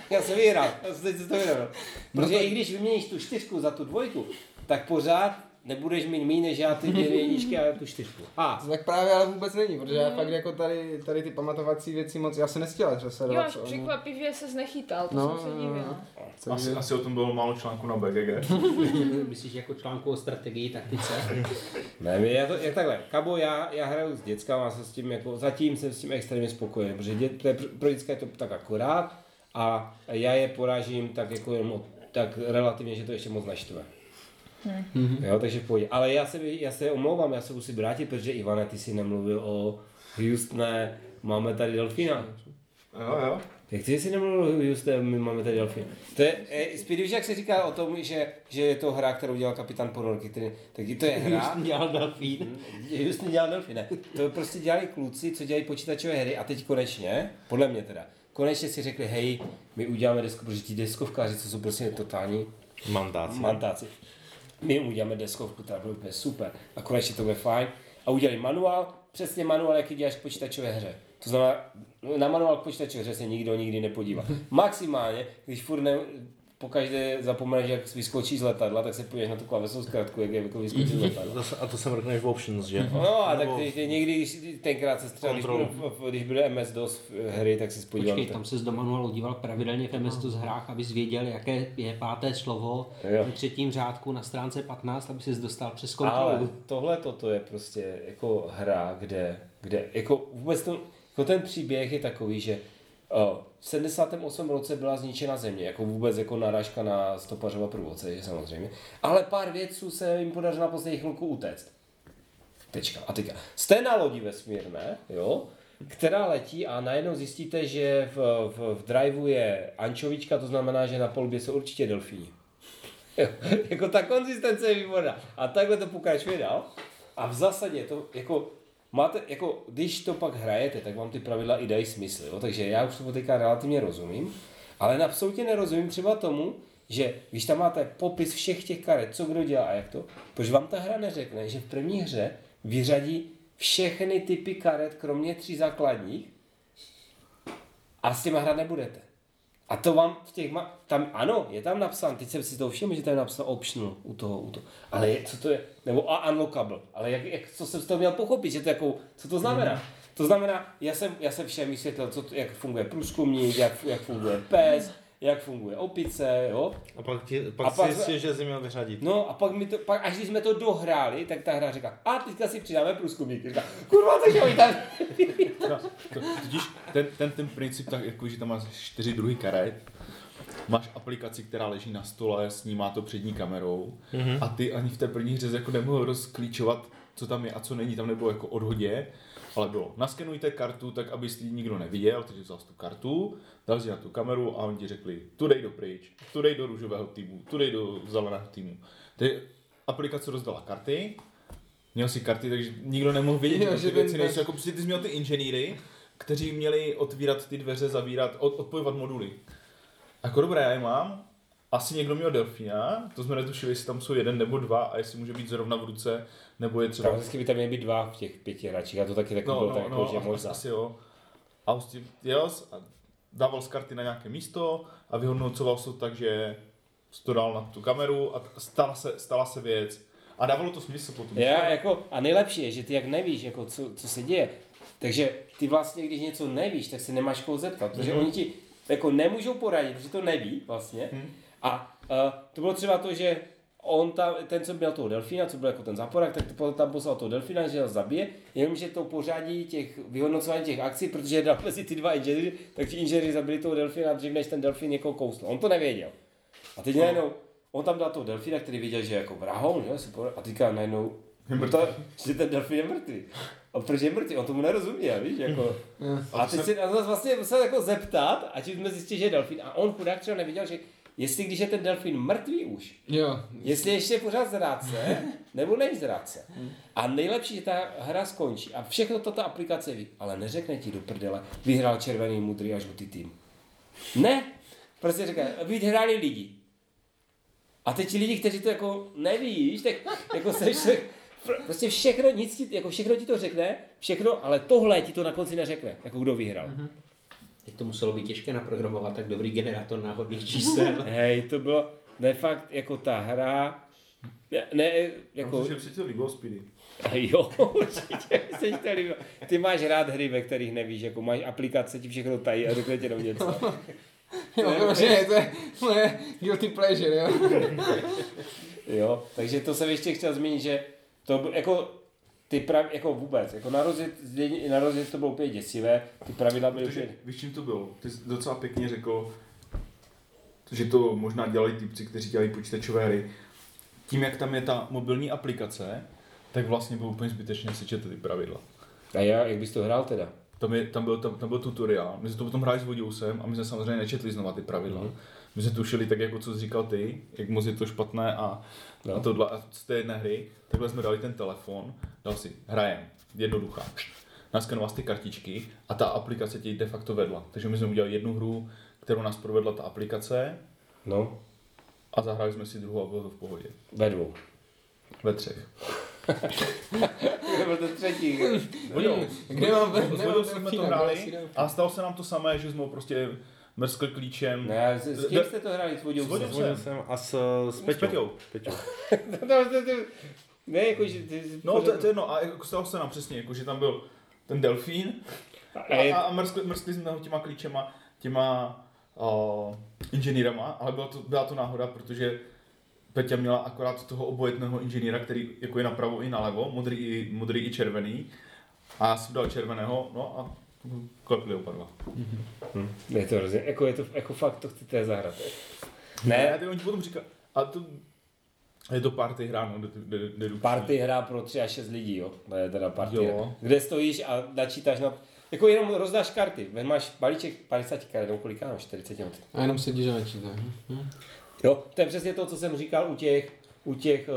Já jsem vyhrál. Já jsem teď se to vyhrál. Protože i když vyměníš tu čtyřku za tu dvojku, tak pořád nebudeš mít méně než já ty dvě jedničky a tu čtyřku. A To tak právě ale vůbec není, protože já fakt jako tady, tady ty pamatovací věci moc, já se nestěla Jo, řesadovat. až překvapivě se znechytal, to No, jsem se no, divila. Asi, asi o tom bylo málo článků na BGG. Myslíš jako článku o strategii, taktice? Ne, já to, jak takhle, Kabo, já, já hraju s dětskama, se s tím jako, zatím jsem s tím extrémně spokojený, protože dět, to je, pro děcka je to tak akorát a já je porážím tak jako jenom tak relativně, že to ještě moc naštve. Hmm. Jo, takže v pohodě. Ale já se, já se omlouvám, já se musím vrátit, protože Ivane, ty si nemluvil o Houstone, máme tady Delfína. Jo, jo. Jak ty jsi nemluvil o Houstone, my máme tady Delfína. To je, eh, Speedy, víš, jak se říká o tom, že, že je to hra, kterou dělal kapitán Ponorky, který, tak to je hra, Houston dělal delfín. Houston dělal delfín, ne. To prostě dělali kluci, co dělají počítačové hry a teď konečně, podle mě teda, konečně si řekli, hej, my uděláme desku, protože ti deskovkáři, co jsou prostě totální Mandáci. mantáci. My uděláme deskovku, ta bude úplně super. A konečně to bude fajn. A udělali manuál, přesně manuál, jaký děláš k počítačové hře. To znamená, na manuál k počítačové hře se nikdo nikdy nepodívá. Maximálně, když furt ne, pokaždé zapomeneš, jak vyskočí z letadla, tak se podíváš na tu klávesovou zkrátku, jak je jako vyskočí z letadla. Se- A to jsem řekneš v options, že? No a tak Nebo- když, někdy, když tenkrát se třeba, když když bude MS-DOS hry, tak si spodívám. Počkej, tam se z do manuálu díval pravidelně v MS DOS hrách, abys věděl, jaké je páté slovo Jo. v třetím řádku na stránce 15, aby ses dostal přes Ale kontrolu. tohle toto je prostě jako hra, kde, kde jako vůbec to, jako ten příběh je takový, že o, v 78 roce byla zničena země, jako vůbec jako narážka na stopařova průvodce, samozřejmě. Ale pár vědců se jim podařilo na poslední chvilku utéct. Tečka. A teďka. Jste na lodi vesmírné, jo, která letí a najednou zjistíte, že v, v, v driveu je ančovička, to znamená, že na polubě jsou určitě delfíni. Jako ta konzistence je výborná. A takhle to pokračuje dál. A v zásadě to jako máte, jako když to pak hrajete, tak vám ty pravidla i dají smysl. Jo? Takže já už to teďka relativně rozumím, ale absolutně nerozumím třeba tomu, že když tam máte popis všech těch karet, co kdo dělá a jak to, proč vám ta hra neřekne, že v první hře vyřadí všechny typy karet, kromě tří základních, a s těma hrát nebudete. A to vám v těch, ma- tam ano, je tam napsán, teď jsem si to všiml, že tam je napsáno optional u toho, u toho. Ale je, co to je, nebo a unlockable, ale jak, jak, co jsem z toho měl pochopit, že to jako, co to znamená? To znamená, já jsem, já jsem všem vysvětlil, co, jak funguje průzkumník, jak, jak funguje PES, jak funguje opice, jo. A pak, ti, pak A si pak- zjistil, že jsi měl vyřadit. No a pak, mi to, pak až když jsme to dohráli, tak ta hra říká, a teďka si přidáme průzkumníky. Říká, kurva, takže oni tam... No, to, totiž ten, ten, ten princip, tak jako, že tam máš čtyři druhy karet, máš aplikaci, která leží na stole, snímá to přední kamerou mm-hmm. a ty ani v té první hře jako nemohl rozklíčovat, co tam je a co není, tam nebylo jako odhodě, ale bylo, naskenujte kartu tak, aby si ji nikdo neviděl, takže vzal tu kartu, dal si na tu kameru a oni ti řekli, tu dej do pryč, tu dej do růžového týmu, tu dej do zeleného týmu. Tedy aplikace rozdala karty, Měl si karty, takže nikdo nemohl vědět, Jo, že ty věci nejsou jako prostě ty jsi měl ty inženýry, kteří měli otvírat ty dveře, zavírat, od, odpojovat moduly. Jako dobré, já je mám. Asi někdo měl delfína, to jsme netušili, jestli tam jsou jeden nebo dva a jestli může být zrovna v ruce, nebo je třeba... Teoreticky by tam měly být dva v těch pěti hráčích a to taky tak bylo tak, jako, že asi, možná. asi jo. A prostě jel dával z karty na nějaké místo a vyhodnocoval se to tak, že to dal na tu kameru a stala se, stala se věc. A dávalo to smysl potom. Já jako, a nejlepší je, že ty jak nevíš, jako co, co se děje, takže ty vlastně, když něco nevíš, tak se nemáš koho zeptat, protože Mhm. oni ti jako nemůžou poradit, protože to neví vlastně. Mhm. A uh, to bylo třeba to, že on tam, ten, co měl toho delfína, co byl jako ten záporák, tak to tam poslal toho delfína, že ho zabije, jenomže to pořádí těch vyhodnocování těch akcí, protože dal mezi ty dva inženýry, tak ti inženýři zabili toho delfína dřív, než ten delfín někoho kousl. On to nevěděl. A teď najednou, on tam dal toho delfína, který viděl, že je jako vrahoun, že? super, a teďka najednou, to, že ten delfín je mrtvý. A proč je mrtvý? On tomu nerozuměl, víš, jako. A teď se nás vlastně musel jako zeptat a tím jsme zjistili, že je delfín. A on chudák třeba neviděl, že jestli když je ten delfín mrtvý už, Jo. jestli ještě pořád zrádce, nebo není zrádce. A nejlepší, že ta hra skončí a všechno to ta aplikace ví, ale neřekne ti do prdele, vyhrál červený, modrý a žlutý tým. Ne, prostě říká, vyhráli lidi. A teď ti lidi, kteří to jako nevíš, tak jako se vše, prostě všechno, nic ti, jako všechno ti to řekne, všechno, ale tohle ti to na konci neřekne, jako kdo vyhrál. Teď to muselo být těžké naprogramovat tak dobrý generátor náhodných čísel. Hej, to bylo, ne fakt, jako ta hra, ne, ne jako, Jako... se ti to líbilo, Speedy. jo, určitě se to líbilo. Ty máš rád hry, ve kterých nevíš, jako máš aplikace, ti všechno tají a řekne ti jenom něco. Jo, protože to je moje guilty pleasure, jo. Jo, takže to jsem ještě chtěl zmínit, že to byl, jako ty prav, jako vůbec, jako na rozjet, na rozjet to bylo úplně děsivé, ty pravidla byly Protože, úplně, víš, čím to bylo? Ty jsi docela pěkně řekl, že to možná dělali typci, kteří dělají počítačové hry. Tím, jak tam je ta mobilní aplikace, tak vlastně bylo úplně zbytečně si četl ty pravidla. a já, jak bys to hrál teda? Tam, je, tam, byl, tam, tam byl tutoriál, my jsme to potom hráli s Vodiusem a my jsme samozřejmě nečetli znova ty pravidla. Mhm. My jsme tušili tak, jako co jsi říkal ty, jak moc je to špatné a, No. a tohle, a z té jedné hry, takhle jsme dali ten telefon, dal si, hrajem, jednoduchá, naskenoval ty kartičky a ta aplikace ti de facto vedla. Takže my jsme udělali jednu hru, kterou nás provedla ta aplikace No, a zahráli jsme si druhou a bylo to v pohodě. ve dvou. Ve třech. To byl ten třetí. Vodil, Kde mám- nemám Vodil jsme to hráli kde a stalo se nám to samé, že jsme ho prostě mrskli klíčem. Ne, s, s kým jste to hráli s Vodil? S jsem a s, s S Peťou. Peťou. Peťou. Ne, jako, že ty... No, to, to je jedno, a jako stalo se nám přesně, jako, že tam byl ten delfín a, a, a mrskli, mrskli jsme ho těma klíčema, těma uh, inženýrama, ale byla to, byla to náhoda, protože Peťa měla akorát toho obojetného inženýra, který jako je napravo i nalevo, modrý i, modrý i červený. A já jsem dal červeného, no a klepli oba dva. Je to hrozně, jako je to, jako fakt to chcete zahrát. Ne, Ne, ty oni ti potom říká, a to, je to party hra, no, de, de, de, party hra pro 3 až 6 lidí, jo. To je teda party Jo. hra. Kde stojíš a načítáš na... Jako jenom rozdáš karty. Máš balíček 50 karet, nebo kolik mám, 40 let. A jenom sedíš a načítáš. hm? Jo, to je přesně to, co jsem říkal u těch, u těch,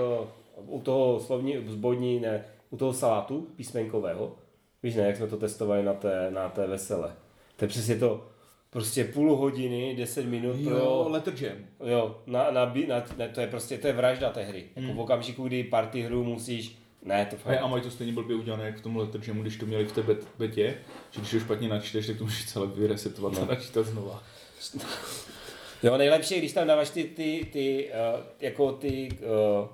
uh, u toho slovní, zbodní, ne, u toho salátu písmenkového. Víš ne, jak jsme to testovali na té, na té vesele. To je přesně to, prostě půl hodiny, 10 minut Jo, pro, Letter Jam. jo, na, na, na, na, to je prostě, to je vražda té hry. Jako Hmm. v okamžiku, kdy party hru musíš, ne, to fakt. Hej, a mají to stejně blbě udělané, jak v tom Letter Jamu, když to měli v té bet, betě, že když to špatně načteš, tak to můžeš celé vyresetovat a načítat znova. Jo, nejlepší je, když tam dáváš ty, ty, ty uh, jako ty, uh,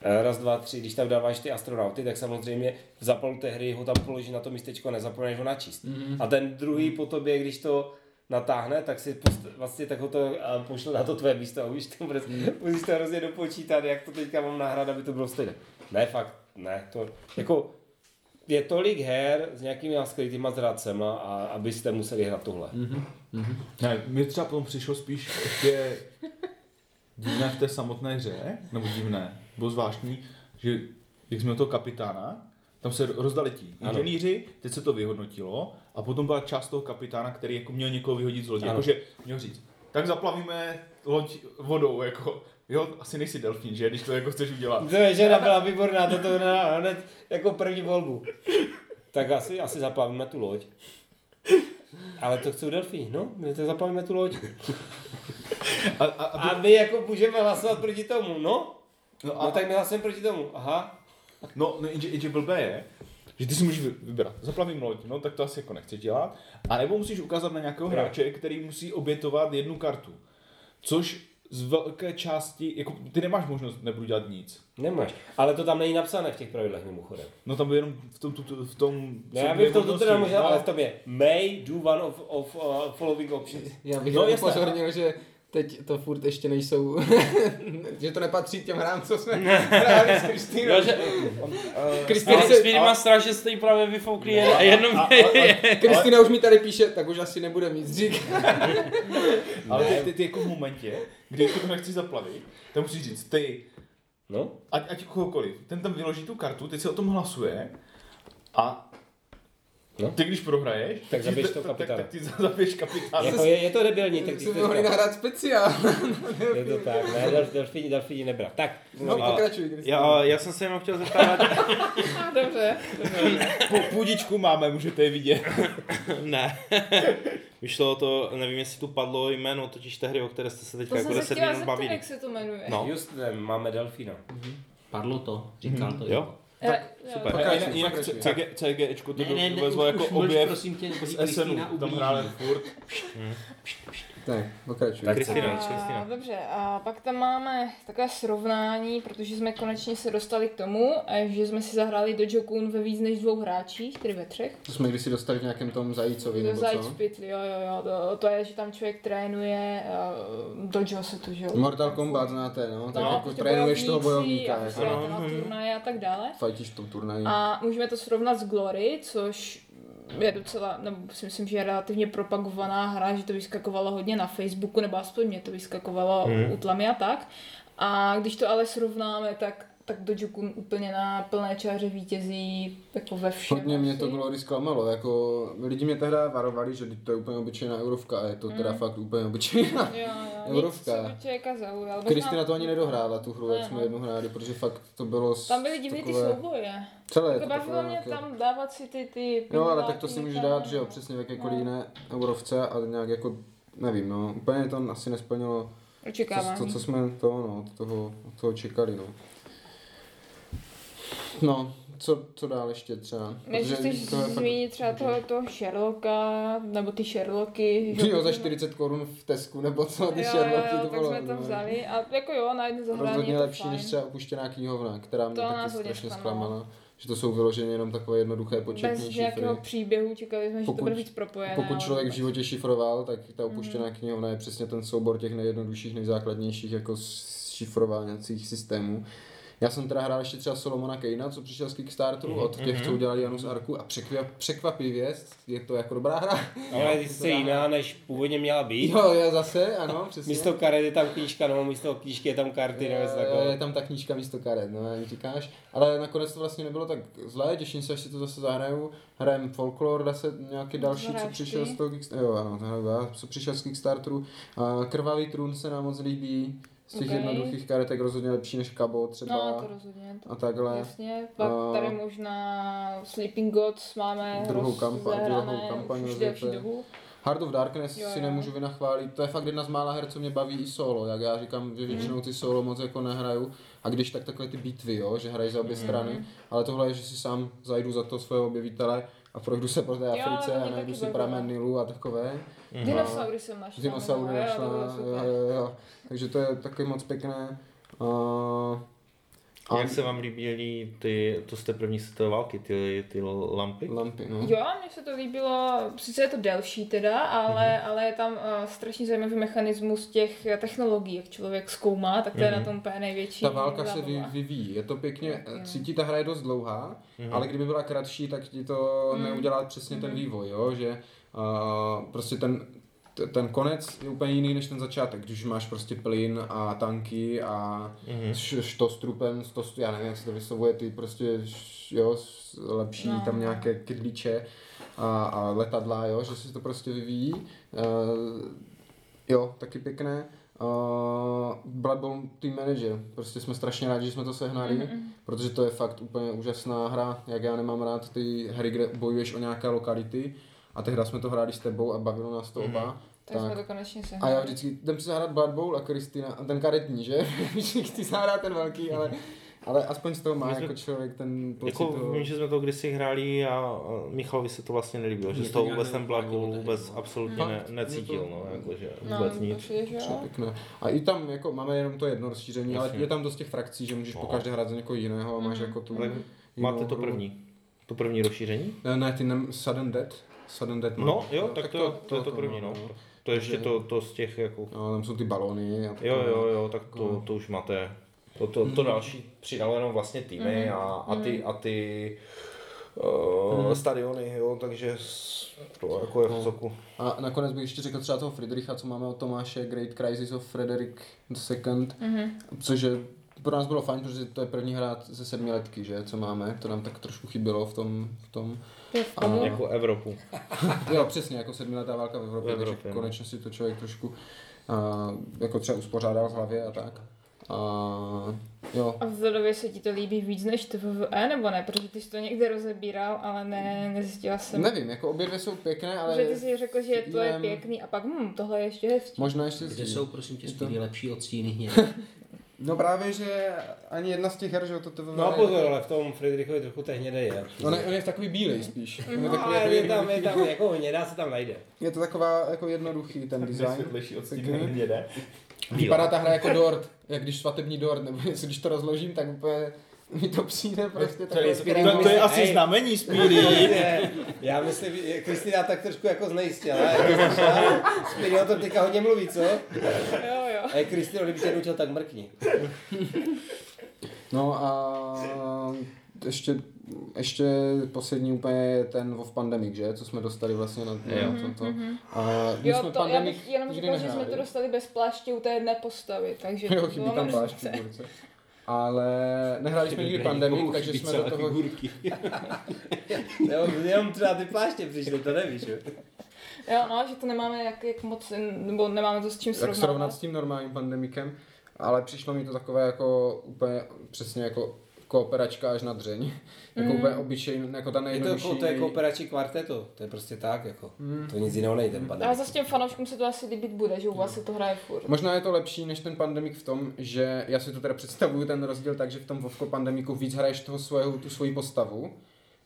raz, dva, tři, když tam dáváš ty astronauty, tak samozřejmě v zápalu té hry ho tam položí na to místečko a nezapomeneš ho načíst. Mm-hmm. A ten druhý po tobě, když to, natáhne, tak si post, vlastně tak ho to a pošle na to tvé místo a už to bude, musíš to hrozně dopočítat, jak to teďka mám nahrát, aby to bylo stejné. Ne, fakt, ne, to, jako, je tolik her s nějakými skrytýma zracema a abyste museli hrát tohle. Ne, mi třeba potom přišlo spíš ještě divné v té samotné hře, nebo divné, bylo zvláštní, že jak jsme toho kapitána, tam se rozdali ti inženýři, teď se to vyhodnotilo a potom byla část toho kapitána, který jako měl někoho vyhodit z lodi, jakože měl říct, tak zaplavíme loď vodou, jako, jo, asi nejsi delfín, že, když to jako chceš udělat. To je žena byla výborná, to to na, hned jako první volbu. Tak asi, asi zaplavíme tu loď. Ale to chcou delfí, no, my to zaplavíme tu loď. A, a, a, A my jako můžeme hlasovat proti tomu, no? No, a, No tak my hlasujeme proti tomu, aha. No, no jenže, jenže blbé je, že ty si můžeš vy- vybrat, zaplavím loď, no tak to asi jako nechceš dělat, a nebo musíš ukázat na nějakého hráče, který musí obětovat jednu kartu. Což z velké části, jako ty nemáš možnost, nebudu dělat nic. Nemáš. Ale to tam není napsané v těch pravidlech mimochodem. No tam jenom v tom, tu, tu, v tom Ne, jsou já bych to, to možnosti, teda možná, no. ale v tom je may do one of, of uh, following options. Já bych No, no, jasné. upozornil, že teď to furt ještě nejsou, že to nepatří těm hrám, co jsme hráli s Kristýnou. Jo, že Kristýna, se, má strach, že jste jí právě vyfoukli jen- a jenom Kristýna už mi tady píše, tak už asi nebude mít řík. Ale ty, ty, ty, jako v momentě, kdy to nechci zaplavit, tak musíš říct, ty, No, ať, ať kohokoliv, ten tam vyloží tu kartu, teď se o tom hlasuje a No. ty když prohraješ, Tak zabiješ tak, toho tak, kapitána. tak ty zabiješ kapitána. jako je, je to debilní, tak jsme to mohli nahrát speciál. Je to tak, ne, delf, delfíni, delfíni nebrat. Tak, No, A- pokračuj. Já, já jsem se jenom chtěl zeptat, Dobře. Pů- Půdičku máme, můžete je vidět. ne. Vyšlo to, nevím, jestli tu padlo jméno, totiž té hry, o které jste se teďka To jako jsem se 10 chtěla minut bavili. jak se to jmenuje. No. just ne, máme delfína. Padlo to, říkal to. Jo? Tak, super. A Pokračuj, jinak, jinak pokračuj. CG, CGčko to Ne, ne, ne, dovezlo jako objev prosím tě, z SNu, tam hráli furt. Tak, pokračuj. Tak Kristina, A, Kristina. dobře, a pak tam máme takové srovnání, protože jsme konečně se dostali k tomu, eh, že jsme si zahráli do Jokun ve víc než dvou hráčích, tedy ve třech. To jsme kdysi dostali v nějakém tom zajícovi, nebo Zajc co? Pitli, jo, jo, jo, to, to je, že tam člověk trénuje uh, dojo se tu, že jo. Mortal Kombat znáte, no? Tak No, jako trénuješ toho bojovníka, a jako. No, na turnaje a tak dále. Fajtíš v tom turnaji. A můžeme to srovnat s Glory, což je docela, nebo si myslím, že je relativně propagovaná hra, že to vyskakovalo hodně na Facebooku, nebo aspoň mě to vyskakovalo Hmm. u tlamy a tak. A když to ale srovnáme, tak tak Dojukun úplně na plné čáře vítězí jako ve všem. Hodně mě to. Glory zklamalo, jako lidi mě tehdy varovali, že to je úplně obyčejná eurovka a je to teda fakt úplně obyčejná. Jo, jo, Eurovka. Zaujal. Kristina to ani nedohrála tu hru, jak Ne, jsme no. jednou hráli, protože fakt to bylo Tam byly divné ty takové- souboje. Celé Jako to bavilo mě nějaké... tam dávat si ty, ty Jo, ale tak to si můžeš dát, že jo, no. přesně v jakékoliv No. jiné eurovce a nějak jako, nevím, no, úplně to asi nesplnilo to, Očekávání. to, co jsme to, no, toho, toho čekali, no. No, co, co dál ještě třeba? Než chceš to je fakt- zmínit třeba toho, toho Sherlocka, nebo ty Sherlocky. že Jo, za můžeme- 40 korun v Tesku, nebo co, ty jo, Sherlocky, jo, to tak bylo. jsme to no. vzali. A jako jo, na jedno zahrání je Rozhodně to lepší fajn. než třeba opuštěná knihovna, která mě To taky nás strašně zklamala. Že to jsou vyloženě jenom takové jednoduché početní Bez šifry. nějakého příběhu čekali jsme, že to Pokud- bude víc propojené. Pokud člověk v životě šifroval, tak ta Mhm. opuštěná knihovna je přesně ten soubor těch nejjednodušších, nejzákladnějších jako šifrovacích systémů. Já jsem teda hrál ještě třeba Solomona Kejna, co přišel z Kickstarteru, Mhm, od těch, co udělali Janus Arku a překvap, překvapivě je to jako dobrá hra. Ale je sice jiná, než původně měla být. Jo, já zase, ano, přesně. Místo karet je tam knížka, no, místo knížky je tam karty, nebo je, je tam ta knížka místo karet, no, jak říkáš. Ale nakonec to vlastně nebylo tak zlé, těším se, až si to zase zahraju. Hrajem Folklore, zase nějaký další, co přišel z toho Kickstarteru. Jo, ano, to hraju já, co přišel z Kickstarteru. A Krvavý trůn se nám moc líbí. Z těch Ok. jednoduchých karetek rozhodně lepší než Kabo třeba. No, to rozhodně. To a takhle. Jasně, pak A- tady možná Sleeping Gods máme Druhou kampa- rozehrané druhou kampaň už delší dobu. Heart of Darkness Jo, si jo. nemůžu vynachválit, to je fakt jedna z mála her, co mě baví i solo, jak já říkám, že většinou ty solo moc jako nehraju, a když tak takové ty bitvy, jo, že hraješ za obě strany, ale tohle je, že si sám zajdu za to svého objevitele a projdu se po té Jo, Africe to a najdu si pramen Nilu a takové. Dinosaury jsem našla. Dinosaury no, našla, jo, jo, jo. takže to je taky moc pěkné. Uh, A jak se vám líbily ty, to z té první světové války, ty, ty lampy? Lampy, no. Jo, mně se to líbilo, sice je to delší teda, ale, mm-hmm. ale je tam uh, strašně zajímavý mechanismus těch eh, technologií, jak člověk zkoumá, tak to je Mhm. na tom úplně největší. Ta válka se vy, vyvíjí, je to pěkně, Tak cítí ta hra je dost dlouhá, Mhm. ale kdyby byla kratší, tak ti to Mm. neudělá přesně ten Mhm. vývoj, jo, že uh, prostě ten, ten konec je úplně jiný než ten začátek, když máš prostě plyn a tanky a Mhm. š- što s trupem, sto, já nevím, jak se to vyslovuje, ty prostě, jo, lepší No. tam nějaké kydlíče a, a letadla, jo, že se to prostě vyvíjí. Uh, jo, taky pěkné. Uh, Blood Bowl Team Manager, prostě jsme strašně rádi, že jsme to sehnali, Mhm. protože to je fakt úplně úžasná hra, jak já nemám rád ty hry, kde bojuješ o nějaké lokality a tehdy jsme to hráli s tebou a bavilo nás to oba. Tak jsme to konečně se. A já vždycky jdem si zahrát Blood Bowl a Kristina, a ten karetní, že? Vždycky chci zahrát ten velký, ale, ale aspoň z toho má jsme- jako člověk ten pocit Jako, toho... vím, že jsme to kdysi hráli a a Michalovi se to vlastně nelíbilo, že z to toho vůbec ten Blood Bowl vůbec no. absolutně ne, necítil, no, jakože No, vůbec to nic. že pěkné. A i tam jako máme jenom to jedno rozšíření, ale je tam dost těch frakcí, že můžeš No. po každé hrát za někoho jiného a máš Mhm. jako tu... Ale máte to první? To první rozšíření? Ne, ne, ty nem, Sudden Death. Sudden Death No, jo, tak to, to je to jako první, mám, no. To ještě to, to z těch jako... No, tam jsou ty balony. A Jo, jo, jo, tak to, to už máte. To, to, to Mhm. další přidalo jenom vlastně týmy Mhm. a, a ty, a ty uh, Mhm. stadiony, jo, takže to jako je v No. soku. A nakonec bych ještě řekl třeba toho Friedricha, co máme od Tomáše, Great Crisis of Frederick II, Mhm. což je pro nás bylo fajn, protože to je první hra ze sedmi letky, že, co máme, to nám tak trošku chybělo v tom, v tom. To A-. Jako Evropu. Jo, přesně, jako sedmiletá válka v Evropě, V takže Evropě, no. konečně si to člověk trošku a, jako třeba uspořádal v hlavě a tak. A jo, A vzhledově se ti to líbí víc než TVE, nebo ne? Protože ty jsi to někde rozebíral, ale ne, nezjistila jsem. nevím, jako obě dvě jsou pěkné, ale Že ty jsi řekl, že to je pěkný a pak hm, tohle je ještě hezčí. možná ještě Kde jsou, prosím tě, to- lepší od stíny? No právě, že ani jedna z těch her, že to to No a pozor, ale v tom Friedrichovi trochu té hnědé je. On je, on je takový bílej spíš. On je, No, takový, ale jako je tam, je tam, jako hnědá se tam najde. je to taková jako jednoduchý ten design. Nejsvětlejší od hnědé. Vypadá ta hra jako dort, jak když svatební dort, nebo jestli když to rozložím, tak úplně mi to přijde prostě To je To, Spirit to je asi Hej. znamení Speedy. Ne, Já myslím, že Kristina tak trošku jako znejistila. Spíry o tom teďka hodně mluví, co? Jo, jo. A Kristino, kdyby tě nučil, tak mrkni. No a ještě, ještě poslední úplně je ten WoW Pandemic, že? Co jsme dostali vlastně na, Jo. na to. A my Jo, jsme to, já Pandemic bych jenom řekla, že jsme to dostali bez pláště u té jedné postavy, takže Jo, to chybí bylo tam figurce. Ale nehráli jsme nikdy Pandemic, takže jsme do toho... Jo, jenom třeba ty pláště přišly, to nevíš, jo? Jo, no, že to nemáme jak, jak moc, nebo nemáme to s čím Jak srovnávat. srovnat s tím normálním pandemikem, ale přišlo mi to takové jako úplně přesně jako kooperačka až na dřeň. Jako Mm. úplně obyčejný, jako ta Je to, nejjednodušší. jako- to je kooperační kvarteto, to je prostě tak, jako. To nic jiného nejde, ten Ale pandemik. zase těm fanouškům se to asi líbit bude, že u vás se to hraje furt. Možná je to lepší než ten pandemik v tom, že já si to teda představuju ten rozdíl tak, že v tom Vovko pandemiku víc hraješ toho svého, tu svoji postavu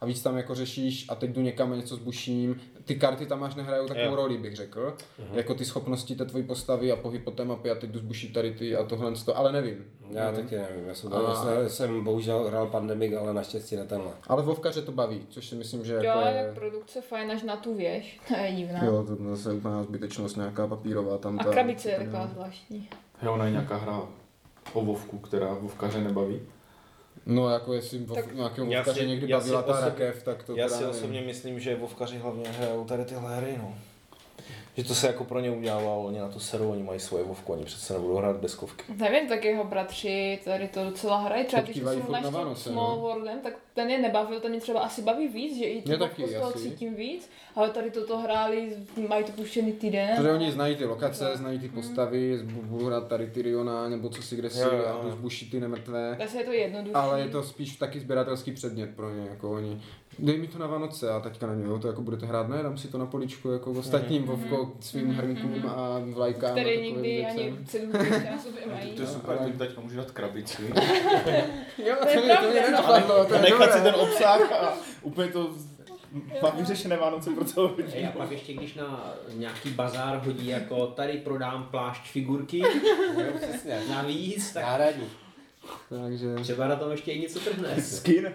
a víc tam jako řešíš a teď jdu někam a něco zbuším. Ty karty tam máš nehrajou takovou Jo. roli, bych řekl. Jako ty schopnosti té tvojí postavy a pohyb po té mapě a teď jdu zbušit tady ty a tohle, to, ale nevím. Já nevím. taky nevím, já jsem, A- já jsem, bohužel hrál pandemik, ale naštěstí na tenhle. Ale Vovkaře to baví, což si myslím, že Jo, jako jak je... produkce fajn až na tu věž, to je divná. Jo, to zase úplná zbytečnost nějaká papírová tam. A ta- krabice je ta- taková zvláštní. Je ona je nějaká hra o Vovku, která Vovkaře nebaví. No jako jestli vov, Tak- nějakého Já Vovkaře někdy já si bavila ta osobně- rakev, tak to Já si nevím. osobně myslím, že Vovkaři hlavně hrajou tady tyhle hry, no. Že to se jako pro ně udělalo, oni na to serou, oni mají svoje Vovku, oni přece nebudou hrát deskovky. Nevím, tak jeho bratři tady to docela hrají. Třeba když furt na Vánoce, no. Small Worldem, tak ten je nebavil, ten mě třeba asi baví víc, že i tu taky, z toho asi. cítím víc, ale tady toto hráli, mají to puštěný týden. Protože oni znají ty lokace, znají ty postavy, z- budu hrát tady Tyriona, nebo co si kde si, a zbušit ty nemrtvé. Takže je to jednodušší. Ale je to spíš taky sběratelský předmět pro ně, jako oni. Dej mi to na Vánoce a teďka nevím, jo, to jako budete hrát, ne, dám si to na poličku jako ostatním Vovko, svým hrnkům a vlajkám a Který takovým nikdy ani celou ještě na sobě mají. To je super, to jim teď můžu dát krabici. Jo, To je to mě, no. nenapadlo, to A nechat si ten obsah a úplně to mám vyřešené Vánoce pro celou rodinu. a pak ještě když na nějaký bazár hodí jako tady prodám plášť figurky Jo, přesně. navíc, tak Náhradní. Takže, Třeba na tom ještě i něco trhne. Skin.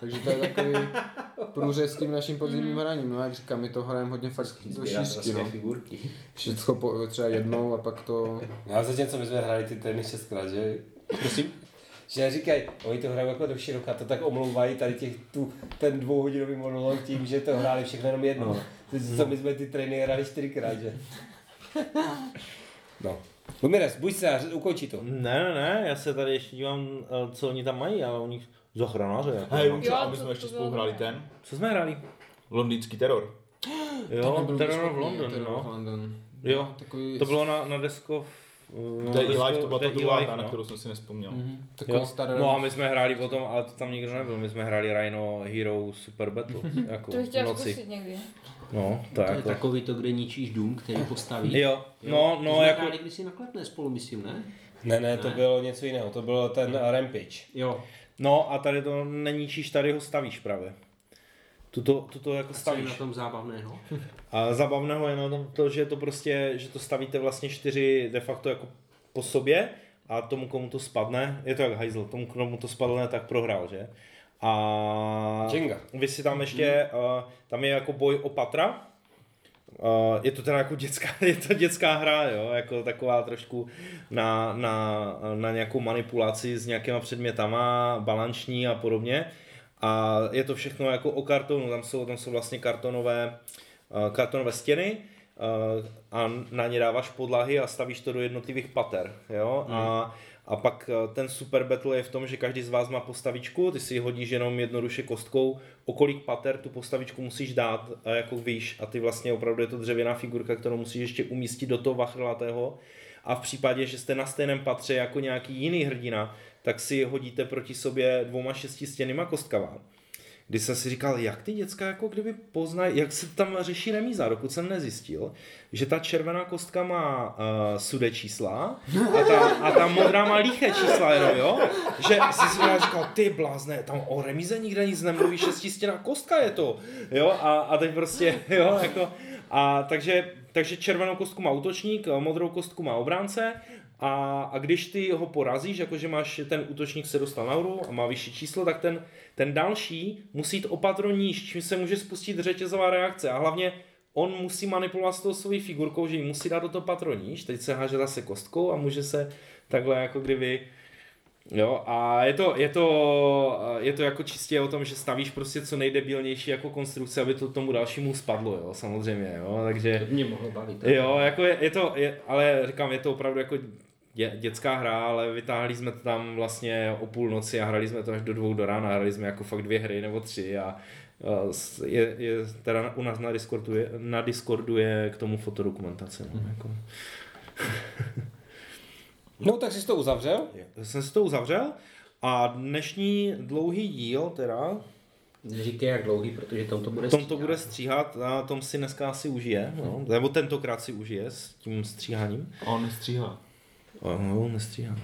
Takže to je takový průřez s tím naším podzimním hraním. No jak říkám, my to hrajeme hodně fakt do šířky, Sběratelské no. figurky. Všechno po, třeba jednou a pak to... Já zatímco my jsme hráli ty trény šestkrát, že? Prosím? Že říkají, oni to hrají jako do široka, to tak omlouvají tady těch, tu, ten dvouhodinový monolog tím, že to hráli všechno jenom jednou. No. Co my jsme ty trény hráli čtyřikrát, že? No. Lumires, buď se a ukončí to. Ne, ne, ne, já se tady ještě dívám, eh, co oni tam mají, ale oni zachranáře. Jako, Hej, no. Jo, a my to- jsme to ještě spolu hráli ten Co jsme hráli? londýnský teror. Jo, Byl Terror of schopný, London, no. London. Jo, Takový, to bylo na, na desko... No, desko- E-Life, to byla ta druhá na no. kterou jsem si nespomněl. Mhm, takový Jo. starý. No a my jsme hráli potom, ale to tam nikdo nebyl, my jsme hráli Rhino Hero Super Battle, jako To bych v noci. zkusit někdy. No, to To je jako... takový to, kde ničíš dům, který postaví. Jo, no, To no, jsme jako... hráli kdysi na spolu, myslím, ne? Ne, ne, to Ne. bylo něco jiného, to bylo ten Rampage. Jo. No a tady to neníčíš, tady ho stavíš právě. Tuto, tuto jako Co je stavíš. na tom zábavného? A zabavného je na tom to, že to prostě, že to stavíte vlastně čtyři de facto jako po sobě a tomu, komu to spadne, je to jak hajzl, tomu, komu to spadne, tak prohrál, že? A Jenga. vy si tam ještě, uh, tam je jako boj o patra, Uh, je to teda jako dětská, je to dětská hra, jo, jako taková trošku na, na, na nějakou manipulaci s nějakýma předmětama, balanční a podobně. A je to všechno jako o kartonu, tam jsou, tam jsou vlastně kartonové, uh, kartonové stěny uh, a na ně dáváš podlahy a stavíš to do jednotlivých pater, jo, a a pak eh, ten super battle je v tom, že každý z vás má postavičku, ty si hodíš jenom jednoduše kostkou, o kolik pater tu postavičku musíš dát a jako víš a ty vlastně opravdu je to dřevěná figurka, kterou musíš ještě umístit do toho vachrlatého. A v případě, že jste na stejném patře jako nějaký jiný hrdina, tak si hodíte proti sobě dvouma šestistěnýma kostkama. Kdy jsem si říkal, jak ty děcka jako kdyby poznají, jak se tam řeší remíza, dokud jsem nezjistil, že ta červená kostka má uh, sude čísla a ta, a ta modrá má líché čísla jenom, jo? Že jsem si říkal, ty blázne, tam o remíze nikde nic nemluví, šestistěná kostka je to, jo? A, a teď prostě, jo, jako, a takže, takže červenou kostku má útočník, modrou kostku má obránce a, a když ty ho porazíš, jakože máš ten útočník se dostal nahoru a má vyšší číslo, tak ten, ten další musí jít opatro níž, čím se může spustit řetězová reakce. A hlavně on musí manipulovat s tou svojí figurkou, že ji musí dát do toho patro níž, teď se háže zase kostkou a může se takhle jako kdyby Jo, a je to, je, to, je to jako čistě o tom, že stavíš prostě co nejdebilnější jako konstrukce, aby to tomu dalšímu spadlo, jo, samozřejmě, jo, takže... To mě mohlo bavit. Jo, jako je, je to, je, ale říkám, je to opravdu jako dě, dětská hra, ale vytáhli jsme to tam vlastně o půlnoci a hrali jsme to až do dvou do rána, hrali jsme jako fakt dvě hry nebo tři a je, je teda u nás na Discordu je, na Discordu je k tomu fotodokumentace. No, jako. No, tak jsi to uzavřel? Já jsem si to uzavřel a dnešní dlouhý díl teda, Neříkej jak dlouhý, protože tam to bude Tom to stříhat. bude stříhat a Tom si dneska asi užije, no, nebo tentokrát si užije s tím stříháním. A on stříhá. A No, nestříhá.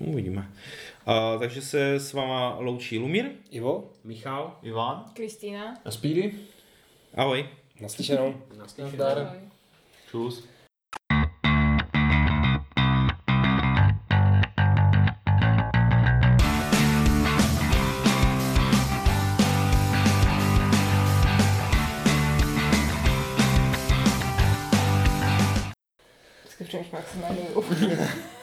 No, Uvidíme. A, takže se s váma loučí Lumír. Ivo? Michal, Ivan? Kristýna. A Speedy? Ahoj. Naslyšenou. naslyšenou. Čus. Vždycky